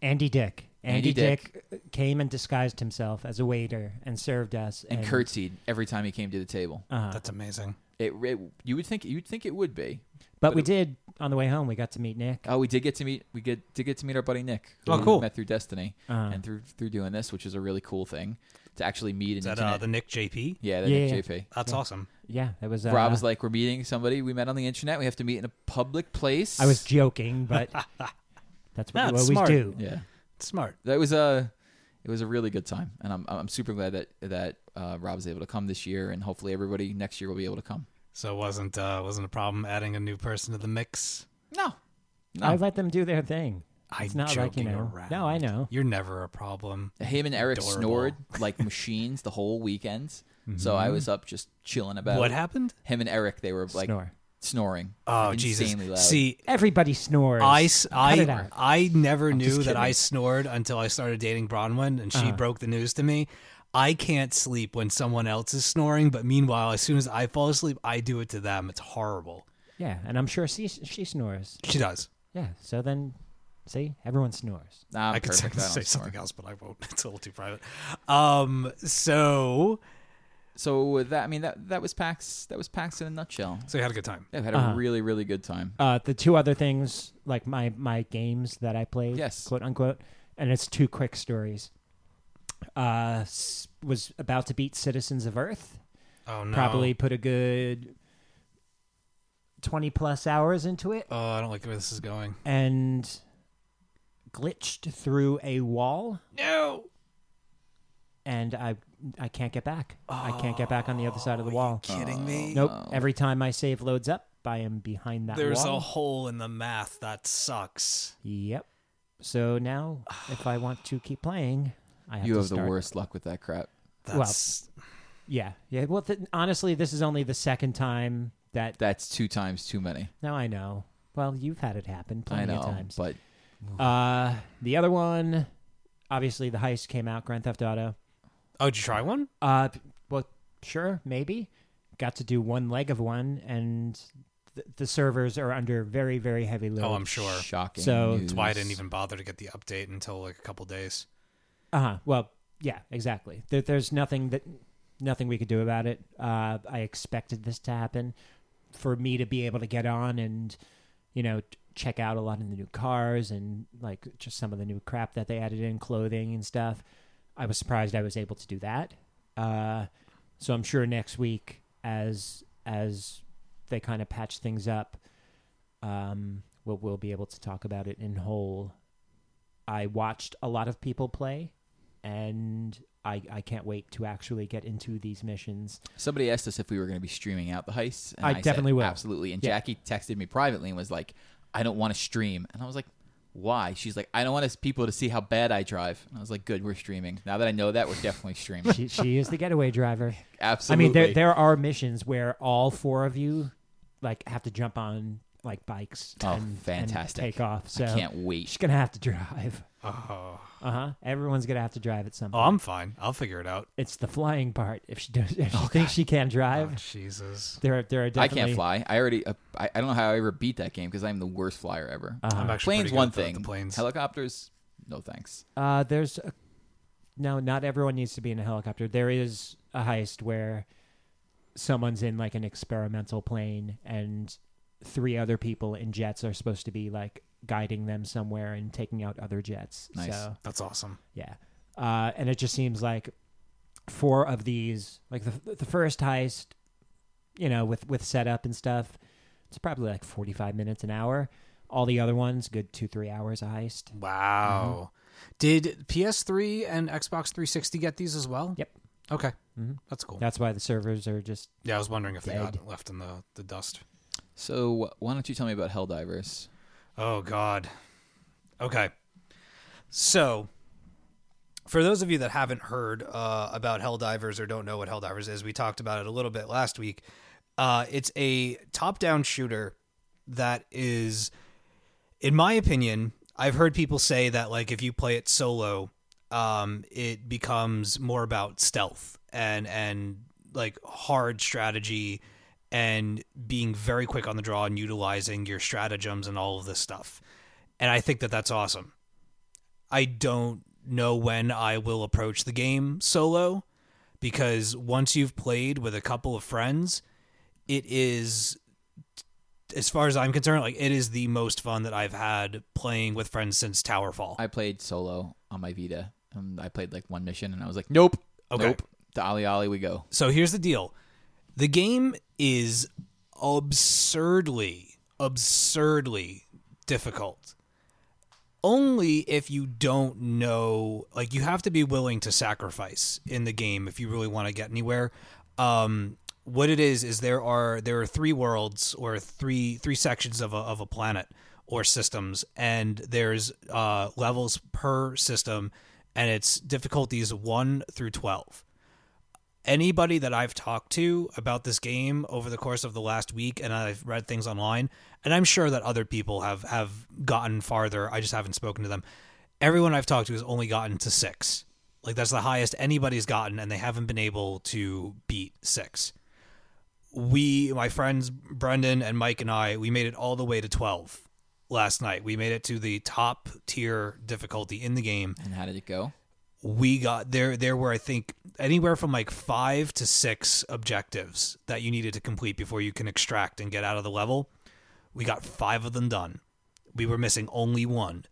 Andy Dick. Andy, Andy Dick. came and disguised himself as a waiter and served us. and curtsied every time he came to the table. Uh-huh. That's amazing. It, it you would think you'd think it would be. But we did on the way home. We got to meet Nick. Oh, we did get to meet we get did get to meet our buddy Nick. who Oh, we cool. Met through Destiny Uh-huh. and through through doing this, which is a really cool thing to actually meet Is an that uh, the Nick JP? yeah, the Yeah, Nick yeah. JP. That's awesome. Yeah, it was. Uh, Rob was like, "We're meeting somebody we met on the internet. We have to meet in a public place." I was joking, but that's what No, you always smart. do. yeah. Smart. That was a it was a really good time, and I'm I'm super glad that that uh, Rob was able to come this year, and hopefully everybody next year will be able to come. So it wasn't uh, wasn't a problem adding a new person to the mix. No, no. I let them do their thing. I'm It's not like you joking know. around. No, I know. You're never a problem. Him and Eric Adorable. snored like machines the whole weekend, so I was up just chilling about. What it. happened? Him and Eric, they were like Snore. snoring. Oh like, Jesus! loud. See, Everybody snores. I, s- Cut it I. I never I'm knew that I snored until I started dating Bronwyn, and she Uh-huh. broke the news to me. I can't sleep when someone else is snoring, but meanwhile, as soon as I fall asleep, I do it to them. It's horrible. Yeah, and I'm sure she she snores. She does. Yeah, so then, see, everyone snores. Nah, I'm I could say. I say something else, but I won't. It's a little too private. Um. So, So that I mean that that was PAX. That was PAX in a nutshell. so you had a good time. Yeah, we had Uh-huh. a really really good time. Uh, the two other things, like my my games that I played, Yes. quote unquote, and it's two quick stories. Uh, s- was about to beat Citizens of Earth. Oh no! Probably put a good twenty plus hours into it, Oh, I don't like where this is going. and glitched through a wall, No. and I I can't get back. I can't get back on the other side of the wall. Kidding me? Nope. Oh. Every time my save loads up, I am behind that There's wall. a hole in the math. That sucks. Yep. So now, if I want to keep playing, I have You to have the start. worst luck with that crap. That's Yeah, yeah. Well, th- honestly, this is only the second time that. That's two times too many. Now I know. Well, you've had it happen plenty I know, of times. but Uh, the other one, obviously, the heist came out. Grand Theft Auto. Oh, did you try one? Uh, well, sure, maybe. Got to do one leg of one, and th- the servers are under very, very heavy load. Oh, I'm sure. shocking. So- news. That's why I didn't even bother to get the update until like a couple days. Uh huh. Well, yeah, exactly. There, there's nothing that nothing we could do about it. Uh, I expected this to happen. for me to be able to get on and you know check out a lot of the new cars and like just some of the new crap that they added in clothing and stuff. I was surprised I was able to do that. Uh, so I'm sure next week, as as they kind of patch things up, um, we'll we'll be able to talk about it in whole. I watched a lot of people play, and I I can't wait to actually get into these missions. Somebody asked us if we were going to be streaming out the heists. And I said, definitely will. Absolutely. And Yeah. Jackie texted me privately and was like, I don't want to stream. And I was like, why? She's like, I don't want us people to see how bad I drive. And I was like, good, we're streaming. Now that I know that, we're definitely streaming. She she is the getaway driver. Absolutely. I mean, there there are missions where all four of you like have to jump on like bikes Oh, and, and fantastic. take off. So I can't wait. she's gonna have to drive. Oh. Uh huh. Everyone's gonna have to drive at some Point. oh. I'm fine. I'll figure it out. it's the flying part. If she does, if she thinks she can't Oh, drive, Jesus. there are there are Definitely... I can't fly. I already. Uh, I, I don't know how I ever beat that game because I'm the worst flyer ever. Uh-huh. I'm actually planes, good one at the- thing. The planes. Helicopters, no thanks. Uh, there's a, no, not everyone needs to be in a helicopter. There is a heist where someone's in like an experimental plane and three other people in jets are supposed to be like guiding them somewhere and taking out other jets. Nice. So That's awesome. yeah, uh, and it just seems like four of these, like the the first heist, you know, with with setup and stuff, it's probably like forty five minutes an hour. All the other ones, good two three hours a heist. Wow. Did PS3 and Xbox 360 get these as well? Yep. Okay. Mhm. That's cool. That's why the servers are just Yeah, I was wondering if they Dead. got left in the, the dust. So why don't you tell me about Helldivers? Oh God. Okay. So, for those of you that haven't heard uh, about Helldivers or don't know what Helldivers is, we talked about it a little bit last week. Uh, it's a top-down shooter that is, in my opinion, I've heard people say that like if you play it solo, um, it becomes more about stealth and and like hard strategy and being very quick on the draw and utilizing your stratagems and all of this stuff. And I think that that's awesome. I don't know when I will approach the game solo because once you've played with a couple of friends, it is as far as I'm concerned, like it is the most fun that I've had playing with friends since Towerfall. I played solo on my Vita. Um, I played like one mission, and I was like, nope, Okay. nope. To OlliOlli we go. So here's the deal. The game is absurdly, absurdly difficult. Only if you don't know, like you have to be willing to sacrifice in the game if you really want to get anywhere. Um, what it is is there are there are three worlds or three three sections of a of a planet or systems, and there's uh, levels per system, and it's difficulties one through twelve anybody that I've talked to about this game over the course of the last week, and I've read things online, and I'm sure that other people have have gotten farther. I just haven't spoken to them. Everyone I've talked to has only gotten to six. Like that's the highest anybody's gotten, and they haven't been able to beat six. We, my friends Brendan and Mike and I, we made it all the way to twelve last night. We made it to the top tier difficulty in the game And how did it go? We got there there were i think anywhere from like five to six objectives that you needed to complete before you can extract and get out of the level. We got five of them done. We were missing only one.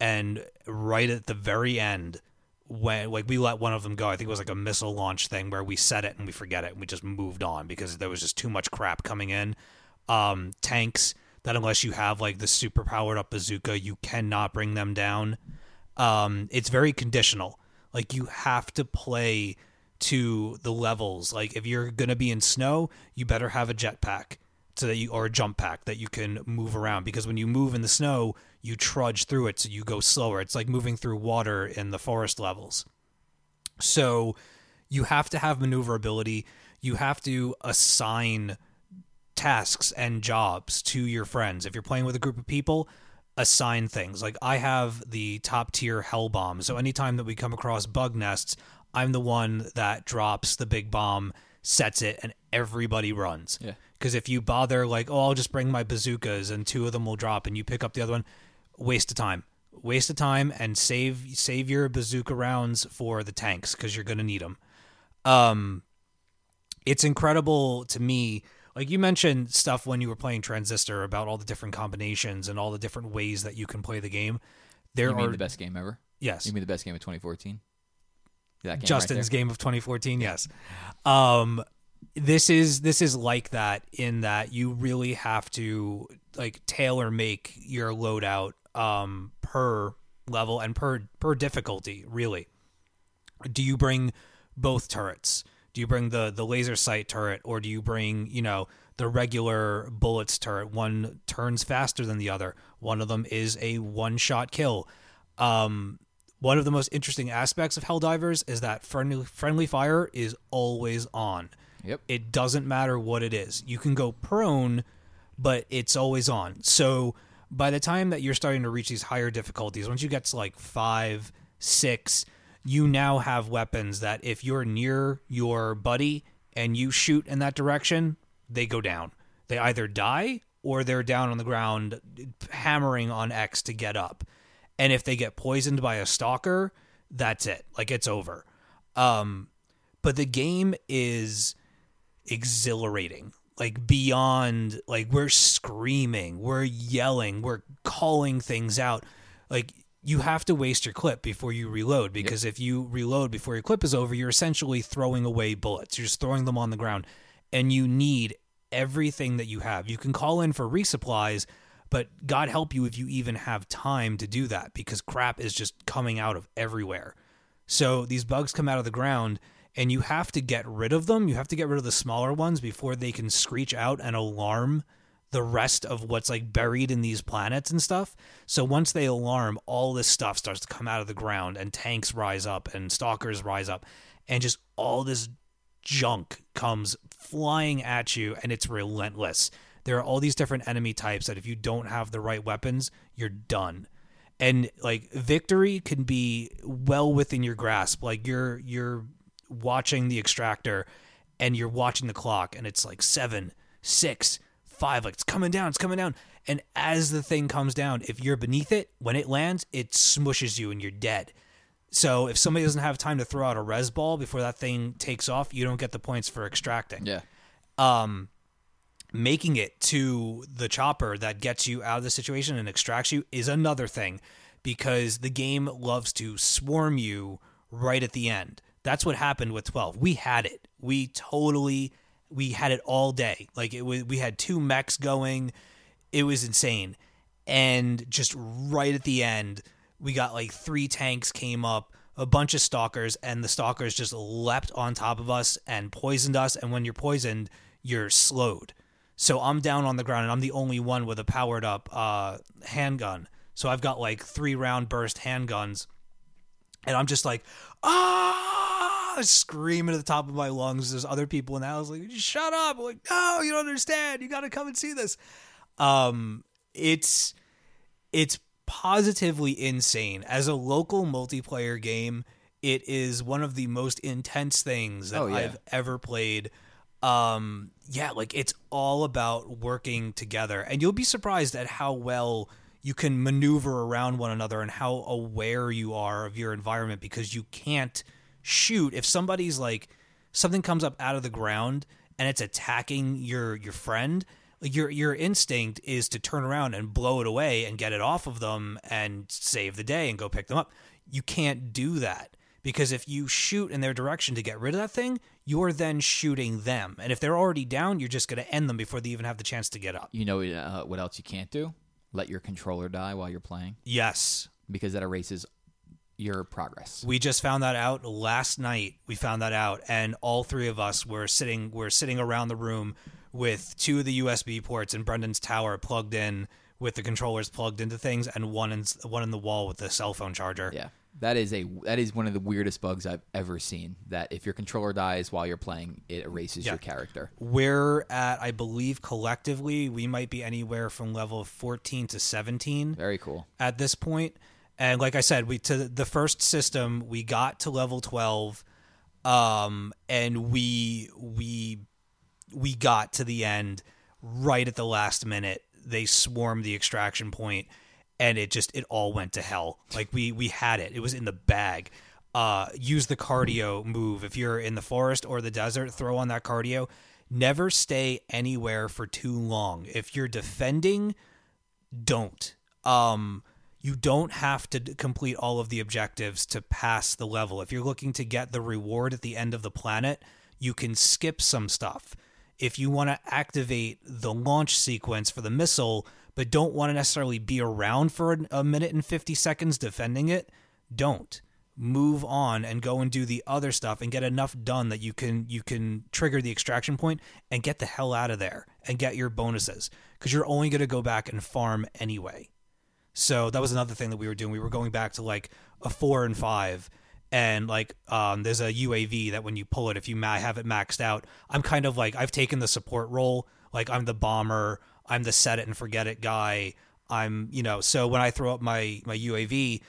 And right at the very end when like we let one of them go i think it was like a missile launch thing where we set it and we forget it and we just moved on because there was just too much crap coming in. Um tanks that unless you have like the super powered up bazooka you cannot bring them down. Um it's very conditional like you have to play to the levels. Like if you're going to be in snow you better have a jetpack so that you or a jump pack that you can move around. Because when you move in the snow you trudge through it so you go slower. It's like moving through water in the forest levels. So you have to have maneuverability. You have to assign tasks and jobs to your friends. If you're playing with a group of people, assign things. Like I have the top tier hell bomb. So anytime that we come across bug nests, I'm the one that drops the big bomb, sets it, and everybody runs. Yeah. Because if you bother, like, oh, I'll just bring my bazookas and two of them will drop, and you pick up the other one, waste of time. Waste of time and save save your bazooka rounds for the tanks because you're gonna need them. Um, it's incredible to me like you mentioned stuff when you were playing Transistor about all the different combinations and all the different ways that you can play the game. There You mean are the best game ever? yes, You mean the best game of 2014? That game Justin's right game of 2014. Yes. Um, this is this is like that in that you really have to like tailor make your loadout um, per level and per per difficulty. Really, do you bring both turrets? Do you bring the the laser sight turret, or do you bring you know the regular bullets turret? One turns faster than the other. One of them is a one shot kill. Um, one of the most interesting aspects of Helldivers is that friendly friendly fire is always on. Yep. It doesn't matter what it is. You can go prone, but it's always on. So by the time that you're starting to reach these higher difficulties, once you get to like five, six, you now have weapons that if you're near your buddy and you shoot in that direction, they go down. They either die or they're down on the ground hammering on X to get up. And if they get poisoned by a stalker, that's it. Like it's over. Um, but the game is exhilarating like beyond like we're screaming we're yelling we're calling things out like you have to waste your clip before you reload because if you reload before your clip is over you're essentially throwing away bullets. You're just throwing them on the ground. And you need everything that you have. You can call in for resupplies but god help you if you even have time to do that because crap is just coming out of everywhere. So these bugs come out of the ground and you have to get rid of them. You have to get rid of the smaller ones before they can screech out and alarm the rest of what's like buried in these planets and stuff. So once they alarm, all this stuff starts to come out of the ground and tanks rise up and stalkers rise up and just all this junk comes flying at you and it's relentless. There are all these different enemy types that if you don't have the right weapons, you're done and like victory can be well within your grasp like you're you're watching the extractor and you're watching the clock and it's like seven six five like it's coming down it's coming down and as the thing comes down if you're beneath it when it lands it smushes you and you're dead so if somebody doesn't have time to throw out a res ball before that thing takes off you don't get the points for extracting Yeah. um, making it to the chopper that gets you out of the situation and extracts you is another thing because the game loves to swarm you right at the end. That's what happened with 12. We had it. We totally we had it all day. Like it was we had two mechs going. It was insane. And just right at the end, we got like three tanks came up, a bunch of stalkers, and the stalkers just leapt on top of us and poisoned us. And when you're poisoned, you're slowed. So I'm down on the ground and I'm the only one with a powered up uh, handgun. So I've got like three round burst handguns. And I'm just like, ah, screaming at the top of my lungs. There's other people in the house like, shut up. I'm like, no, you don't understand. You got to come and see this. Um, it's it's positively insane as a local multiplayer game. It is one of the most intense things that Oh, yeah. I've ever played. Um, yeah, like it's all about working together, and you'll be surprised at how well you can maneuver around one another and how aware you are of your environment because you can't shoot if somebody's like something comes up out of the ground and it's attacking your your friend your your instinct is to turn around and blow it away and get it off of them and save the day and go pick them up. You can't do that because if you shoot in their direction to get rid of that thing you're then shooting them. And if they're already down you're just going to end them before they even have the chance to get up. You know uh, what else you can't do? Let your controller die while you're playing? Yes. Because that erases your progress. We just found that out last night. We found that out, and all three of us were sitting. We're sitting around the room with two of the USB ports in Brendan's tower plugged in, with the controllers plugged into things, and one in one in the wall with the cell phone charger. Yeah. That is a that is one of the weirdest bugs I've ever seen. That if your controller dies while you're playing, it erases Yeah. your character. We're at, I believe, collectively, we might be anywhere from level 14 to 17. Very cool. at this point. And like I said, we to the first system we got to level twelve, um, and we we we got to the end right at the last minute. They swarmed the extraction point, and it just it all went to hell. Like we we had it; it was in the bag. Uh, use the cardio move if you're in the forest or the desert. Throw on that cardio. never stay anywhere for too long. If you're defending, don't. Um, you don't have to complete all of the objectives to pass the level. If you're looking to get the reward at the end of the planet, you can skip some stuff. If you want to activate the launch sequence for the missile, but don't want to necessarily be around for a minute and 50 seconds defending it, don't move on and go and do the other stuff and get enough done that you can you can trigger the extraction point and get the hell out of there and get your bonuses because you're only going to go back and farm anyway so that was another thing that we were doing we were going back to like a four and five and like um, there's a uav that when you pull it if you ma- have it maxed out i'm kind of like i've taken the support role like i'm the bomber i'm the set it and forget it guy i'm you know so when i throw up my my uav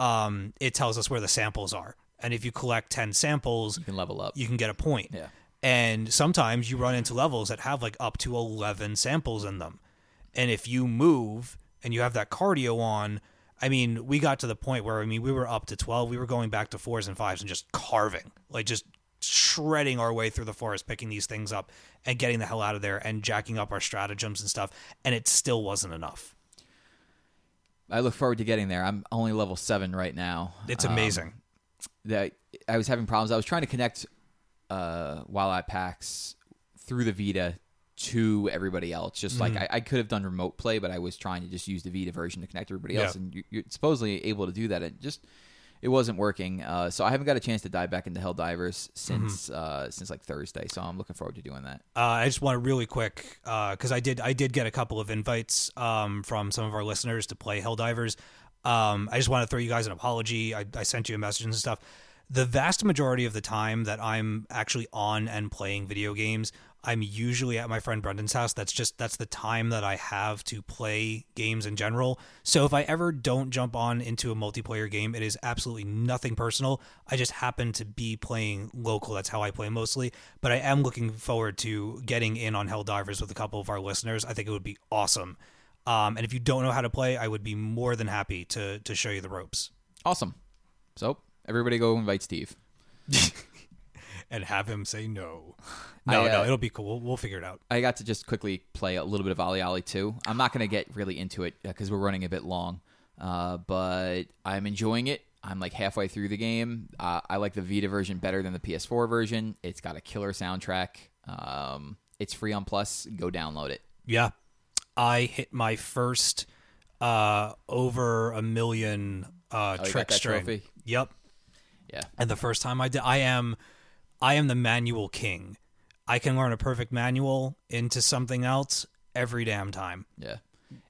um, it tells us where the samples are. And if you collect 10 samples, You can level up. you can get a point. Yeah. And sometimes you run into levels that have like up to 11 samples in them. And if you move and you have that cardio on, I mean, we got to the point where, I mean, we were up to 12. We were going back to fours and fives and just carving, like just shredding our way through the forest, picking these things up and getting the hell out of there and jacking up our stratagems and stuff. And it still wasn't enough. I look forward to getting there. I'm only level seven right now. It's Um, amazing. that I was having problems. I was trying to connect uh, Wildlife Packs through the Vita to everybody else. Just like Mm-hmm. I, I could have done remote play, but I was trying to just use the Vita version to connect everybody else, Yeah. and you, you're supposedly able to do that. It just it wasn't working. Uh, so I haven't got a chance to dive back into Helldivers since Mm-hmm. uh, since like Thursday. So I'm looking forward to doing that. Uh, I just want to really quick because I did I did get a couple of invites um, from some of our listeners to play Helldivers. Um, I just want to throw you guys an apology. I, I sent you a message and stuff. The vast majority of the time that I'm actually on and playing video games, I'm usually at my friend Brendan's house. That's just that's the time that I have to play games in general. So if I ever don't jump on into a multiplayer game, it is absolutely nothing personal. I just happen to be playing local. That's how I play mostly. But I am looking forward to getting in on Helldivers with a couple of our listeners. I think it would be awesome. Um, and if you don't know how to play, I would be more than happy to to show you the ropes Awesome. So everybody go invite Steve. and have him say no. I, No, uh, no, it'll be cool. We'll, we'll figure it out. I got to just quickly play a little bit of OlliOlli too. I'm not going to get really into it because we're running a bit long, uh, but I'm enjoying it. I'm like halfway through the game. Uh, I like the Vita version better than the PS4 version. It's got a killer soundtrack. Um, it's free on Plus. Go download it. Yeah. I hit my first uh over a million uh Oh, you trick string. trophy? Yep. Yeah. And the first time I did I am I am the manual king. I can learn a perfect manual into something else every damn time. Yeah.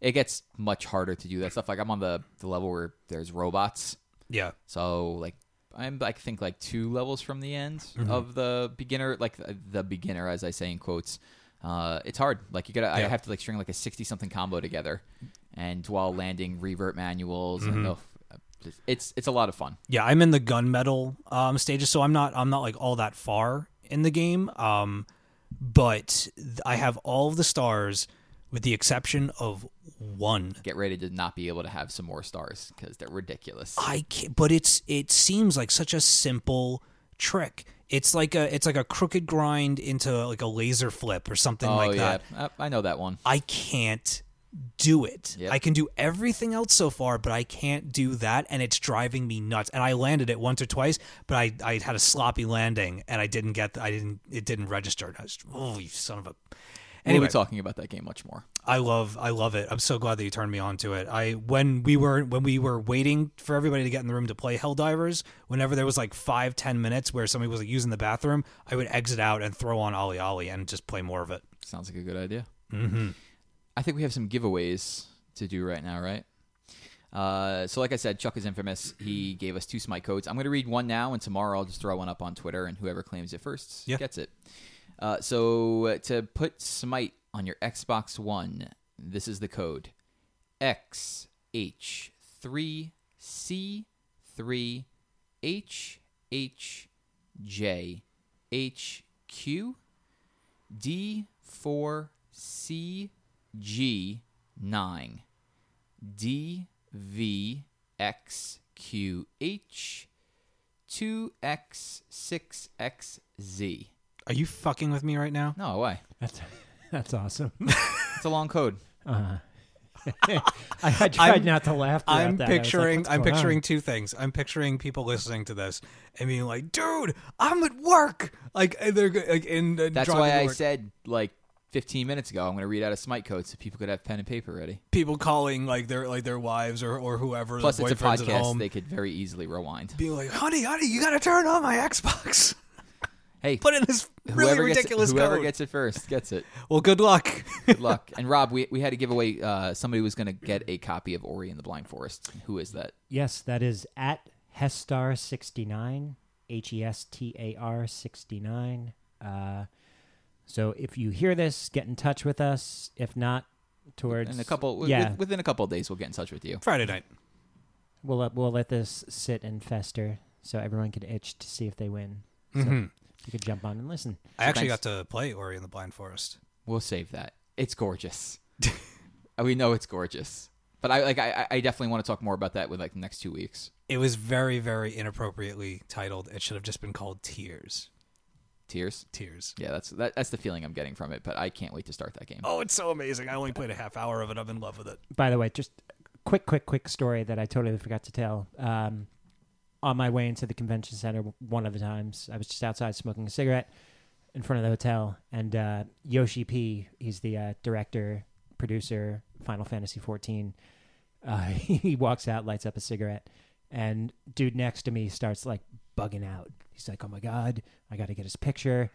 It gets much harder to do that stuff. Like I'm on the, the level where there's robots. Yeah. So like I'm I think like two levels from the end of the beginner, like the, the beginner, as I say in quotes. Uh, it's hard. Like you gotta, I have to like string like a sixty something combo together, and while landing revert manuals and oh, it's it's a lot of fun. Yeah, I'm in the gunmetal um stages, so I'm not I'm not like all that far in the game. Um but I have all of the stars with the exception of one. Get ready to not be able to have some more stars because they're ridiculous. I can't, but it's it seems like such a simple trick. It's like a it's like a crooked grind into like a laser flip or something oh like yeah, that. I, I know that one. I can't do it. Yep. I can do everything else so far, but I can't do that, and it's driving me nuts. And I landed it once or twice, but I, I had a sloppy landing, and I didn't get I didn't it didn't register. And I was oh you son of a. Anyway, we'll be talking about that game much more. I love I love it. I'm so glad that you turned me on to it. I when we were when we were waiting for everybody to get in the room to play Helldivers, whenever there was like five ten minutes where somebody was like using the bathroom, I would exit out and throw on OlliOlli and just play more of it. Sounds like a good idea. Mm-hmm. I think we have some giveaways to do right now, right? Uh, so, like I said, Chuck is infamous. He gave us two Smite codes. I'm going to read one now, and tomorrow I'll just throw one up on Twitter, and whoever claims it first Yeah. gets it. Uh, so, uh, to put Smite on your Xbox One, this is the code XH3C3HHJHQ D4CG9 DVXQH 2X6XZ. Are you fucking with me right now? No way. That's that's awesome. It's a long code. Uh, I, I tried I'm- not to laugh. throughout I'm that. I was like, picturing I'm going on?" picturing two things. I'm picturing people listening to this and being like, "Dude, I'm at work." Like and they're go- like in uh, That's why I work. said like 15 minutes ago I'm going to read out a Smite code so people could have pen and paper ready. people calling like their like their wives or or whoever Plus, it's a podcast. They could very easily rewind. being like, "Honey, honey, you got to turn on my Xbox." Hey, Put in this really whoever gets ridiculous whoever code. gets it first gets it. well, good luck. Good luck. and Rob, we we had to give away. Uh, somebody was going to get a copy of Ori and the Blind Forest. Who is that? Yes, that is at Hestar69, H E S T A R 69. Uh, so if you hear this, get in touch with us. If not, towards In a couple, yeah, with- within a couple of days, we'll get in touch with you. Friday night. we'll let, we'll let this sit and fester so everyone can itch to see if they win. So Mhm. you could jump on and listen. I actually thanks. got to play Ori in the Blind Forest. We'll save that. It's gorgeous. we know it's gorgeous. But I like. I, I definitely want to talk more about that with like the next two weeks. It was very, very inappropriately titled. It should have just been called Tears. Tears. Tears. Yeah, that's that, that's the feeling I'm getting from it. But I can't wait to start that game. Oh, it's so amazing. I only played a half hour of it. I'm in love with it. By the way, just quick, quick, quick story that I totally forgot to tell. Um, on my way into the convention center, one of the times I was just outside smoking a cigarette in front of the hotel, and uh, Yoshi P, he's the uh, director, producer, Final Fantasy XIV. Uh, he walks out, lights up a cigarette, and dude next to me starts like bugging out. He's like, "Oh my god, I got to get his picture."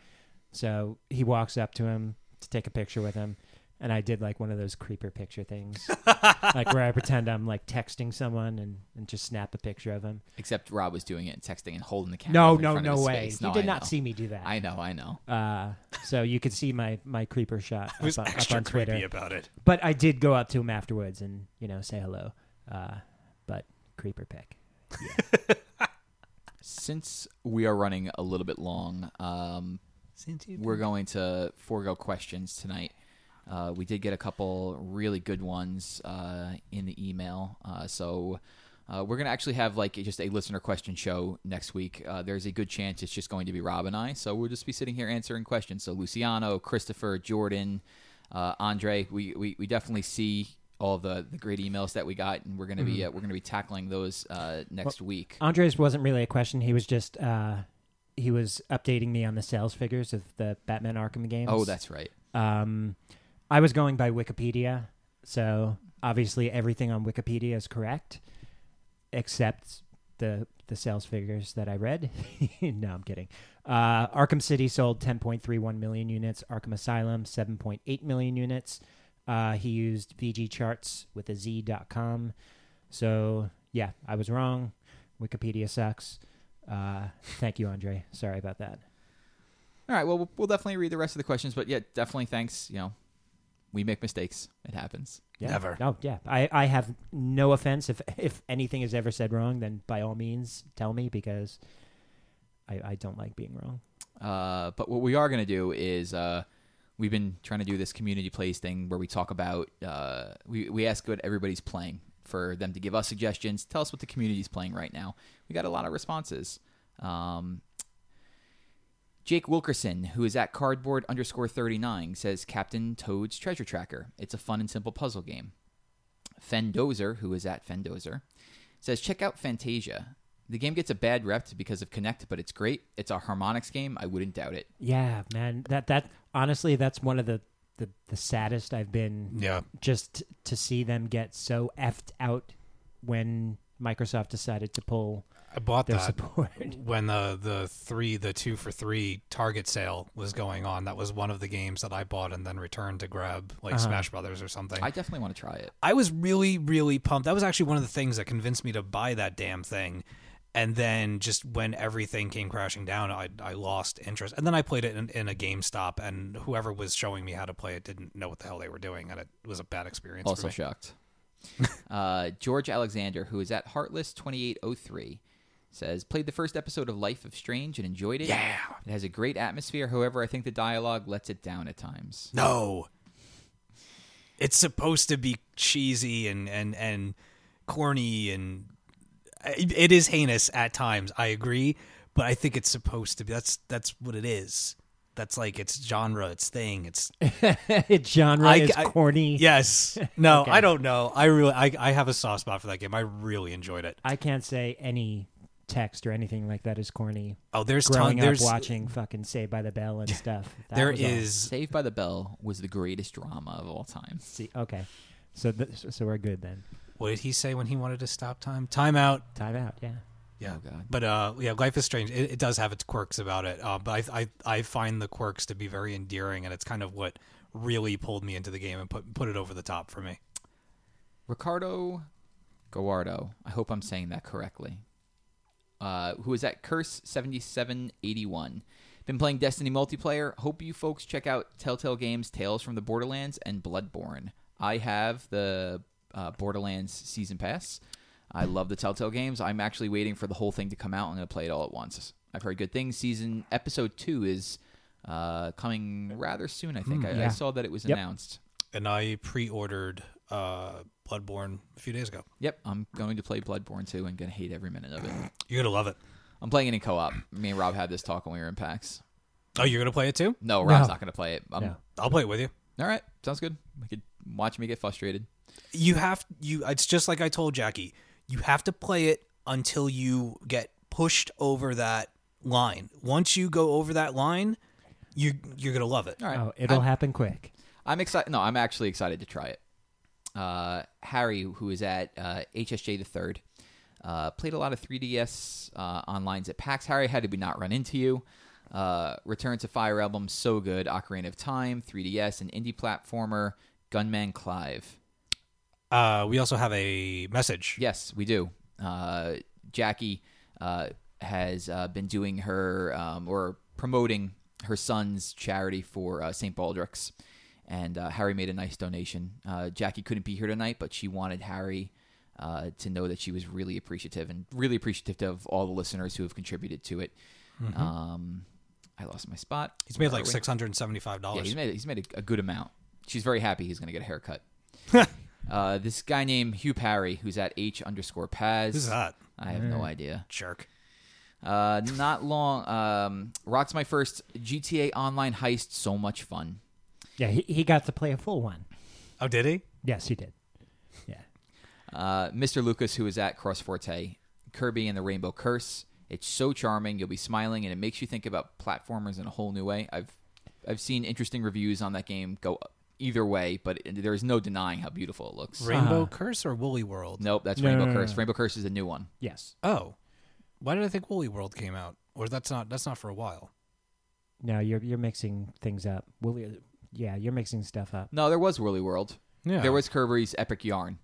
So he walks up to him to take a picture with him, and I did like one of those creeper picture things, like where I pretend I'm like texting someone and, and just snap a picture of him. Except Rob was doing it and texting and holding the camera. No, in no, front of no his way. face. You No, did I not know. see me do that. I know. I know. Uh, so you could see my my creeper shot It was up, on, up extra on Twitter. creepy about it. But I did go up to him afterwards and you know say hello. Uh, but creeper pick. Since we are running a little bit long, um, we're going to forego questions tonight. Uh, we did get a couple really good ones uh, in the email, uh, so uh, we're going to actually have like just a listener question show next week. Uh, there's a good chance it's just going to be Rob and I, so we'll just be sitting here answering questions. So Luciano, Christopher, Jordan, uh, Andre, we, we we definitely see all the the great emails that we got, and we're going to be uh, we're to be tackling those uh, next week. Andres wasn't really a question. He was just uh, he was updating me on the sales figures of the Batman Arkham games. Oh, that's right. Um, I was going by Wikipedia, so obviously everything on Wikipedia is correct, except the the sales figures that I read. no, I'm kidding. Uh, Arkham City sold 10.31 million units. Arkham Asylum 7.8 million units. Uh, he used VG charts with a Z.com. So yeah, I was wrong. Wikipedia sucks. Uh, thank you, Andre. Sorry about that. All right. Well, we'll- we'll definitely read the rest of the questions, but yeah, definitely thanks. You know, we make mistakes. It happens. Yeah. Never. Oh yeah. I, I have no offense if if anything is ever said wrong, then by all means tell me because I, I don't like being wrong. Uh, but what we are going to do is uh, we've been trying to do this community plays thing where we talk about uh, we we ask what everybody's playing for them to give us suggestions. Tell us what the community's playing right now. We got a lot of responses. Um, Jake Wilkerson, who is at cardboard underscore 39, says Captain Toad's Treasure Tracker. It's a fun and simple puzzle game. Fendozer, who is at Fendozer, says check out Fantasia. The game gets a bad rep because of Kinect, but it's great. It's a Harmonix game. I wouldn't doubt it. Yeah, man. That that honestly that's one of the the, the saddest I've been Yeah. just to see them get so effed out when Microsoft decided to pull I bought their that support. when the the three the two for three Target sale was going on. That was one of the games that I bought and then returned to grab, like Uh-huh. Smash Brothers or something. I definitely want to try it. I was really, really pumped. That was actually one of the things that convinced me to buy that damn thing. And then just when everything came crashing down, I, I lost interest. And then I played it in, in a GameStop, and whoever was showing me how to play it didn't know what the hell they were doing, and it was a bad experience. for Also me. shocked. uh, George Alexander, who is at Heartless2803, says, Played the first episode of Life of Strange and enjoyed it. Yeah. It has a great atmosphere. However, I think the dialogue lets it down at times. No. It's supposed to be cheesy and and and corny and it it is heinous at times. I agree, but I think it's supposed to be. That's that's what it is. that's like its genre, its thing. It's its genre I- is I- corny. yes. No, Okay. I don't know. I really, I, I have a soft spot for that game. I really enjoyed it. I can't say any text or anything like that is corny. Oh, there's Growing ton, there's up watching fucking Saved by the Bell and stuff. That there was all. is Saved by the Bell was the greatest drama of all time. See, okay, so th- so we're good then. What did he say when he wanted to stop time? Time out. Time out. Yeah. Yeah. Oh, God. But uh, yeah, Life is Strange. It, it does have its quirks about it. Uh, but I, I I find the quirks to be very endearing, and it's kind of what really pulled me into the game and put put it over the top for me. Ricardo Guardo. I hope I'm saying that correctly. Uh, who is at Curse seventy seven eighty one. Been playing Destiny multiplayer. Hope you folks check out Telltale Games Tales from the Borderlands and Bloodborne. I have the uh, Borderlands season pass. I love the Telltale games. I'm actually waiting for the whole thing to come out. I'm going to play it all at once. I've heard good things. Season episode two is uh, coming rather soon. I think I, I yeah. saw that it was Yep. announced. And I pre-ordered uh, Bloodborne a few days ago. Yep, I'm going to play Bloodborne too, and going to hate every minute of it. You're gonna love it. I'm playing it in co-op. Me and Rob had this talk when we were in PAX. Oh, you're gonna play it too? No, Rob's No. not going to play it. I'm, No. I'll play it with you. All right, sounds good. We could watch me get frustrated. You have you. It's just like I told Jackie. You have to play it until you get pushed over that line. Once you go over that line, you you're gonna love it. All right, Oh, it'll I'm, happen quick. I'm excited. No, I'm actually excited to try it. Uh, Harry, who is at uh, HSJ the third, uh, played a lot of 3DS uh, onlines at PAX. Harry, how did we not run into you? Uh, Return to Fire Emblem, so good. Ocarina of Time, 3DS, an indie platformer. Gunman Clive. Uh, we also have a message. Yes, we do. Uh, Jackie uh, has uh, been doing her um, or promoting her son's charity for uh, St. Baldrick's, and uh, Harry made a nice donation. Uh, Jackie couldn't be here tonight, but she wanted Harry uh, to know that she was really appreciative and really appreciative of all the listeners who have contributed to it. Um, I lost my spot. He's made Where like we? six hundred and seventy-five Yeah, dollars. he's made he's made a, a good amount. She's very happy he's going to get a haircut. uh, this guy named Hugh Parry, who's at H underscore Paz. Who's that? I have no idea. Jerk. Uh, not long. Um, Rock's my first GTA Online heist. So much fun. Yeah, he, he got to play a full one. Oh, did he? Yes, he did. Yeah. Uh, Mr. Lucas, who is at Cross Forte, Kirby and the Rainbow Curse. It's so charming. You'll be smiling, and it makes you think about platformers in a whole new way. I've I've seen interesting reviews on that game go either way, but it, there is no denying how beautiful it looks. Rainbow Uh-huh. Curse or Woolly World? Nope, that's No, Rainbow no, no, Curse. no. Rainbow Curse is a new one. Yes. Oh, why did I think Woolly World came out? Or that's not that's not for a while. No, you're you're mixing things up. Will you, yeah, you're mixing stuff up. No, there was Woolly World. Yeah, There was Kirby's Epic Yarn,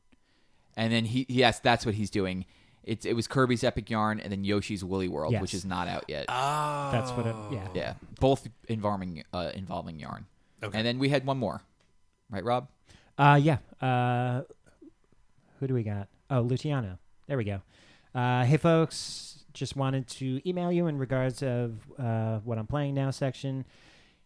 and then he yes, that's what he's doing. It it was Kirby's Epic Yarn, and then Yoshi's Woolly World, Yes. which is not out yet. Oh, That's what it, yeah. yeah, both involving uh, involving yarn. Okay. And then we had one more, right, Rob? Uh, yeah. Uh, who do we got? Oh, Luciano. There we go. Uh, hey, folks. Just wanted to email you in regards of uh, what I'm playing now section.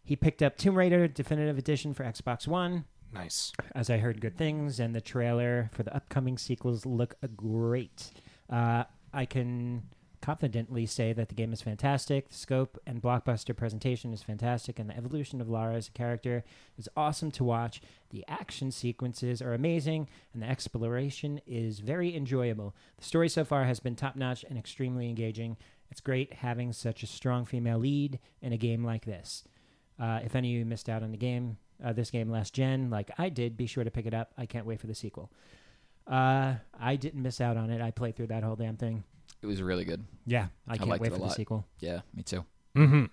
He picked up Tomb Raider Definitive Edition for Xbox One, nice. as I heard good things, and the trailer for the upcoming sequels look great. Uh, I can confidently say that the game is fantastic. The scope and blockbuster presentation is fantastic, and the evolution of Lara as a character is awesome to watch. The action sequences are amazing, and the exploration is very enjoyable. The story so far has been top notch and extremely engaging. It's great having such a strong female lead in a game like this. Uh, if any of you missed out on the game, uh, this game last gen, like I did, be sure to pick it up. I can't wait for the sequel. Uh, I didn't miss out on it. I played through that whole damn thing. It was really good. Yeah, I can't liked wait it a for the lot. sequel. Yeah, me too. Mm-hmm.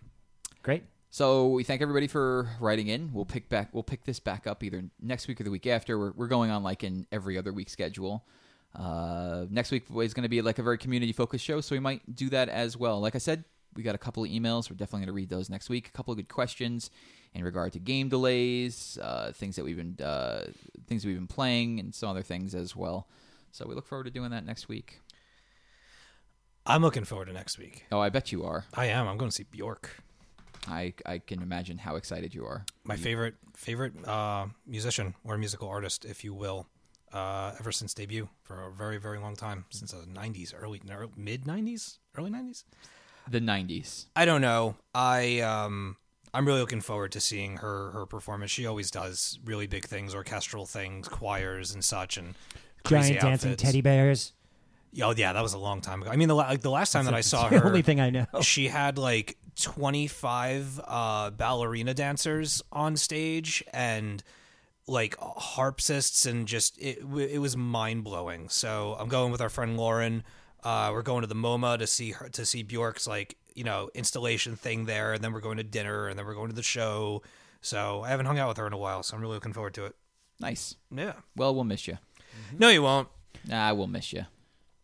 Great. So we thank everybody for writing in. We'll pick back. We'll pick this back up either next week or the week after. We're, we're going on like an every other week schedule. Uh, next week is going to be like a very community focused show, so we might do that as well. Like I said, we got a couple of emails. We're definitely going to read those next week. A couple of good questions in regard to game delays, uh, things that we've been uh, things that we've been playing, and some other things as well. So we look forward to doing that next week. I'm looking forward to next week. Oh, I bet you are. I am. I'm going to see Bjork, I I can imagine how excited you are. my favorite favorite uh, musician or musical artist, if you will, uh, ever since debut for a very very long time, since the '90s, early mid '90s, early '90s. The '90s. I don't know. I um I'm really looking forward to seeing her her performance. She always does really big things, orchestral things, choirs and such, and crazy Giant dancing teddy bears. Oh yeah, that was a long time ago. I mean, the like the last time that I saw the her, only thing I know. she had like 25 uh, ballerina dancers on stage and like harpsists and just it it was mind blowing. So I'm going with our friend Lauren. Uh, we're going to the MoMA to see her to see Bjork's like you know installation thing there, and then we're going to dinner, and then we're going to the show. So I haven't hung out with her in a while, so I'm really looking forward to it. Nice. Yeah. Well, we'll miss you. No, you won't. Nah, I will miss you.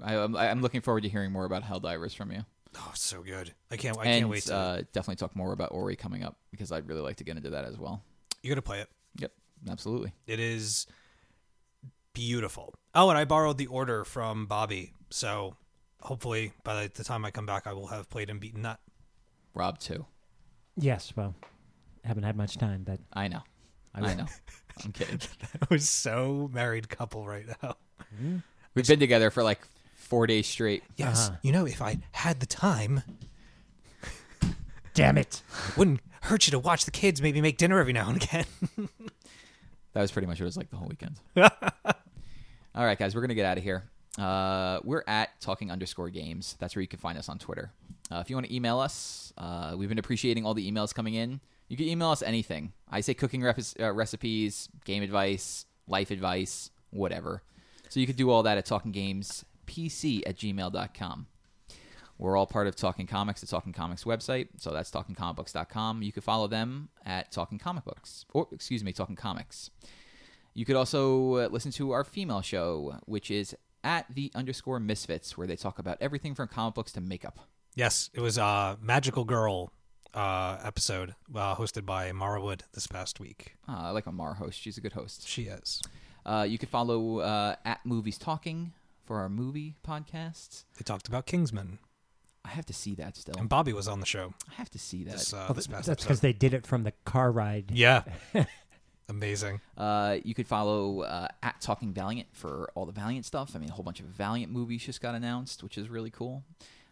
I, I'm, I'm looking forward to hearing more about Helldivers from you. Oh, so good. I can't. I and can't wait to. uh, definitely talk more about Ori coming up because I'd really like to get into that as well. you're gonna play it. Yep, absolutely. It is beautiful. Oh, and I borrowed the order from Bobby, so hopefully by the time I come back, I will have played and beaten that. Rob too. Yes, well, haven't had much time, but I know. I I, know. I'm kidding. I was so married couple right now. We've been together for like four days straight. Yes, Uh-huh. you know, if I had the time, Damn it. it wouldn't hurt you to watch the kids maybe make dinner every now and again. That was pretty much what it was like the whole weekend. All right, guys, we're gonna get out of here. Uh, we're at talking underscore games. That's where you can find us on Twitter. Uh, if you want to email us, uh, we've been appreciating all the emails coming in. You can email us anything. I say cooking rep- uh, recipes, game advice, life advice, whatever. So you could do all that at talkinggamespc at gmail.com. We're all part of Talking Comics, the Talking Comics website. So that's talkingcomicbooks.com. You can follow them at Talking Comic Books, or excuse me, Talking Comics. You could also uh, listen to our female show, which is at the underscore misfits, where they talk about everything from comic books to makeup. yes, it was a Magical Girl uh, episode uh, hosted by Mara Wood this past week. Uh, I like a Mara host; she's a good host. She is. Uh, you could follow uh, at Movies Talking for our movie podcasts. They talked about Kingsman, I have to see that still. and Bobby was on the show I have to see that. this, uh, Well, this past that's because they did it from the car ride. Yeah. Amazing. Uh, you could follow uh, at Talking Valiant for all the Valiant stuff. I mean, a whole bunch of Valiant movies just got announced, which is really cool.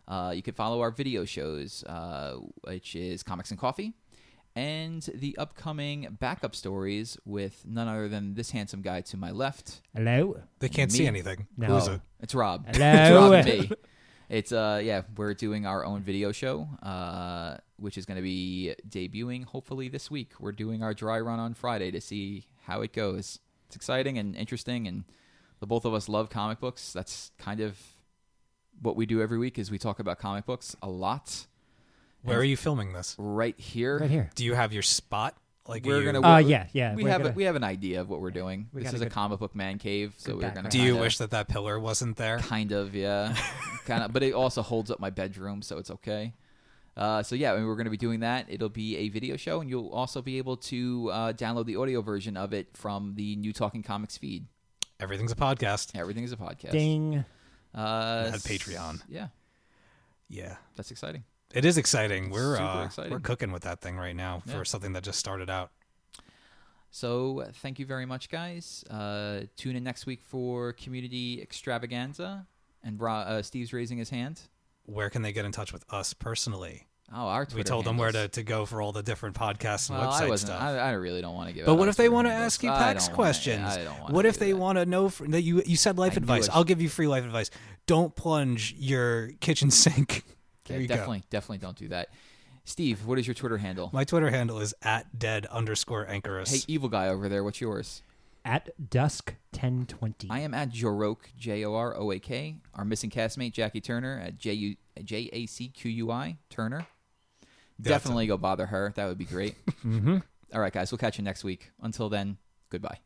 Uh, you could follow our video shows, uh, which is Comics and Coffee, and the upcoming backup stories with none other than this handsome guy to my left. Hello? They can't Me? see anything. No. Who is it? It's Rob. Hello? It's Rob and me. It's uh yeah, we're doing our own video show, uh, which is going to be debuting hopefully this week. We're doing our dry run on Friday to see how it goes. It's exciting and interesting, and the both of us love comic books. That's kind of what we do every week is we talk about comic books a lot. Where are you filming this? Right here, Right here. Do you have your spot? Like We're you- gonna- Uh, we- yeah, yeah. we we're have gonna- we have an idea of what we're doing. We this is a a good- comic book man cave, so we're gonna. Do you kinda- wish that that pillar wasn't there? kind of yeah kind of but it also holds up my bedroom so it's okay uh, so yeah I mean, we're going to be doing that it'll be a video show and you'll also be able to uh, download the audio version of it from the new talking comics feed Everything's a podcast. everything is a podcast Ding. uh, Patreon. yeah Yeah. that's exciting It is exciting. We're uh, exciting. we're cooking with that thing right now Yeah. for something that just started out. so uh, thank you very much guys uh, tune in next week for community extravaganza and Bra- uh, steve's raising his hand Where can they get in touch with us personally? oh our Twitter we told them where to, to go for all the different podcasts and well, website I stuff. I, I really don't want to give. but what if they want to ask you PAX questions? I don't wanna what if they that. want to know fr- that you you said life I advice? I'll give you free life advice. Don't plunge your kitchen sink. There Yeah, you definitely, definitely don't do that. Steve, what is your Twitter handle? My Twitter handle is at dead underscore anchorus. hey, evil guy over there, what's yours? At dusk 1020. I am at Joroak, J O R O A K. Our missing castmate, Jackie Turner, at J U J A C Q U I Turner. That's Definitely go bother her. That would be great. mm-hmm. All right, guys, we'll catch you next week. Until then, goodbye.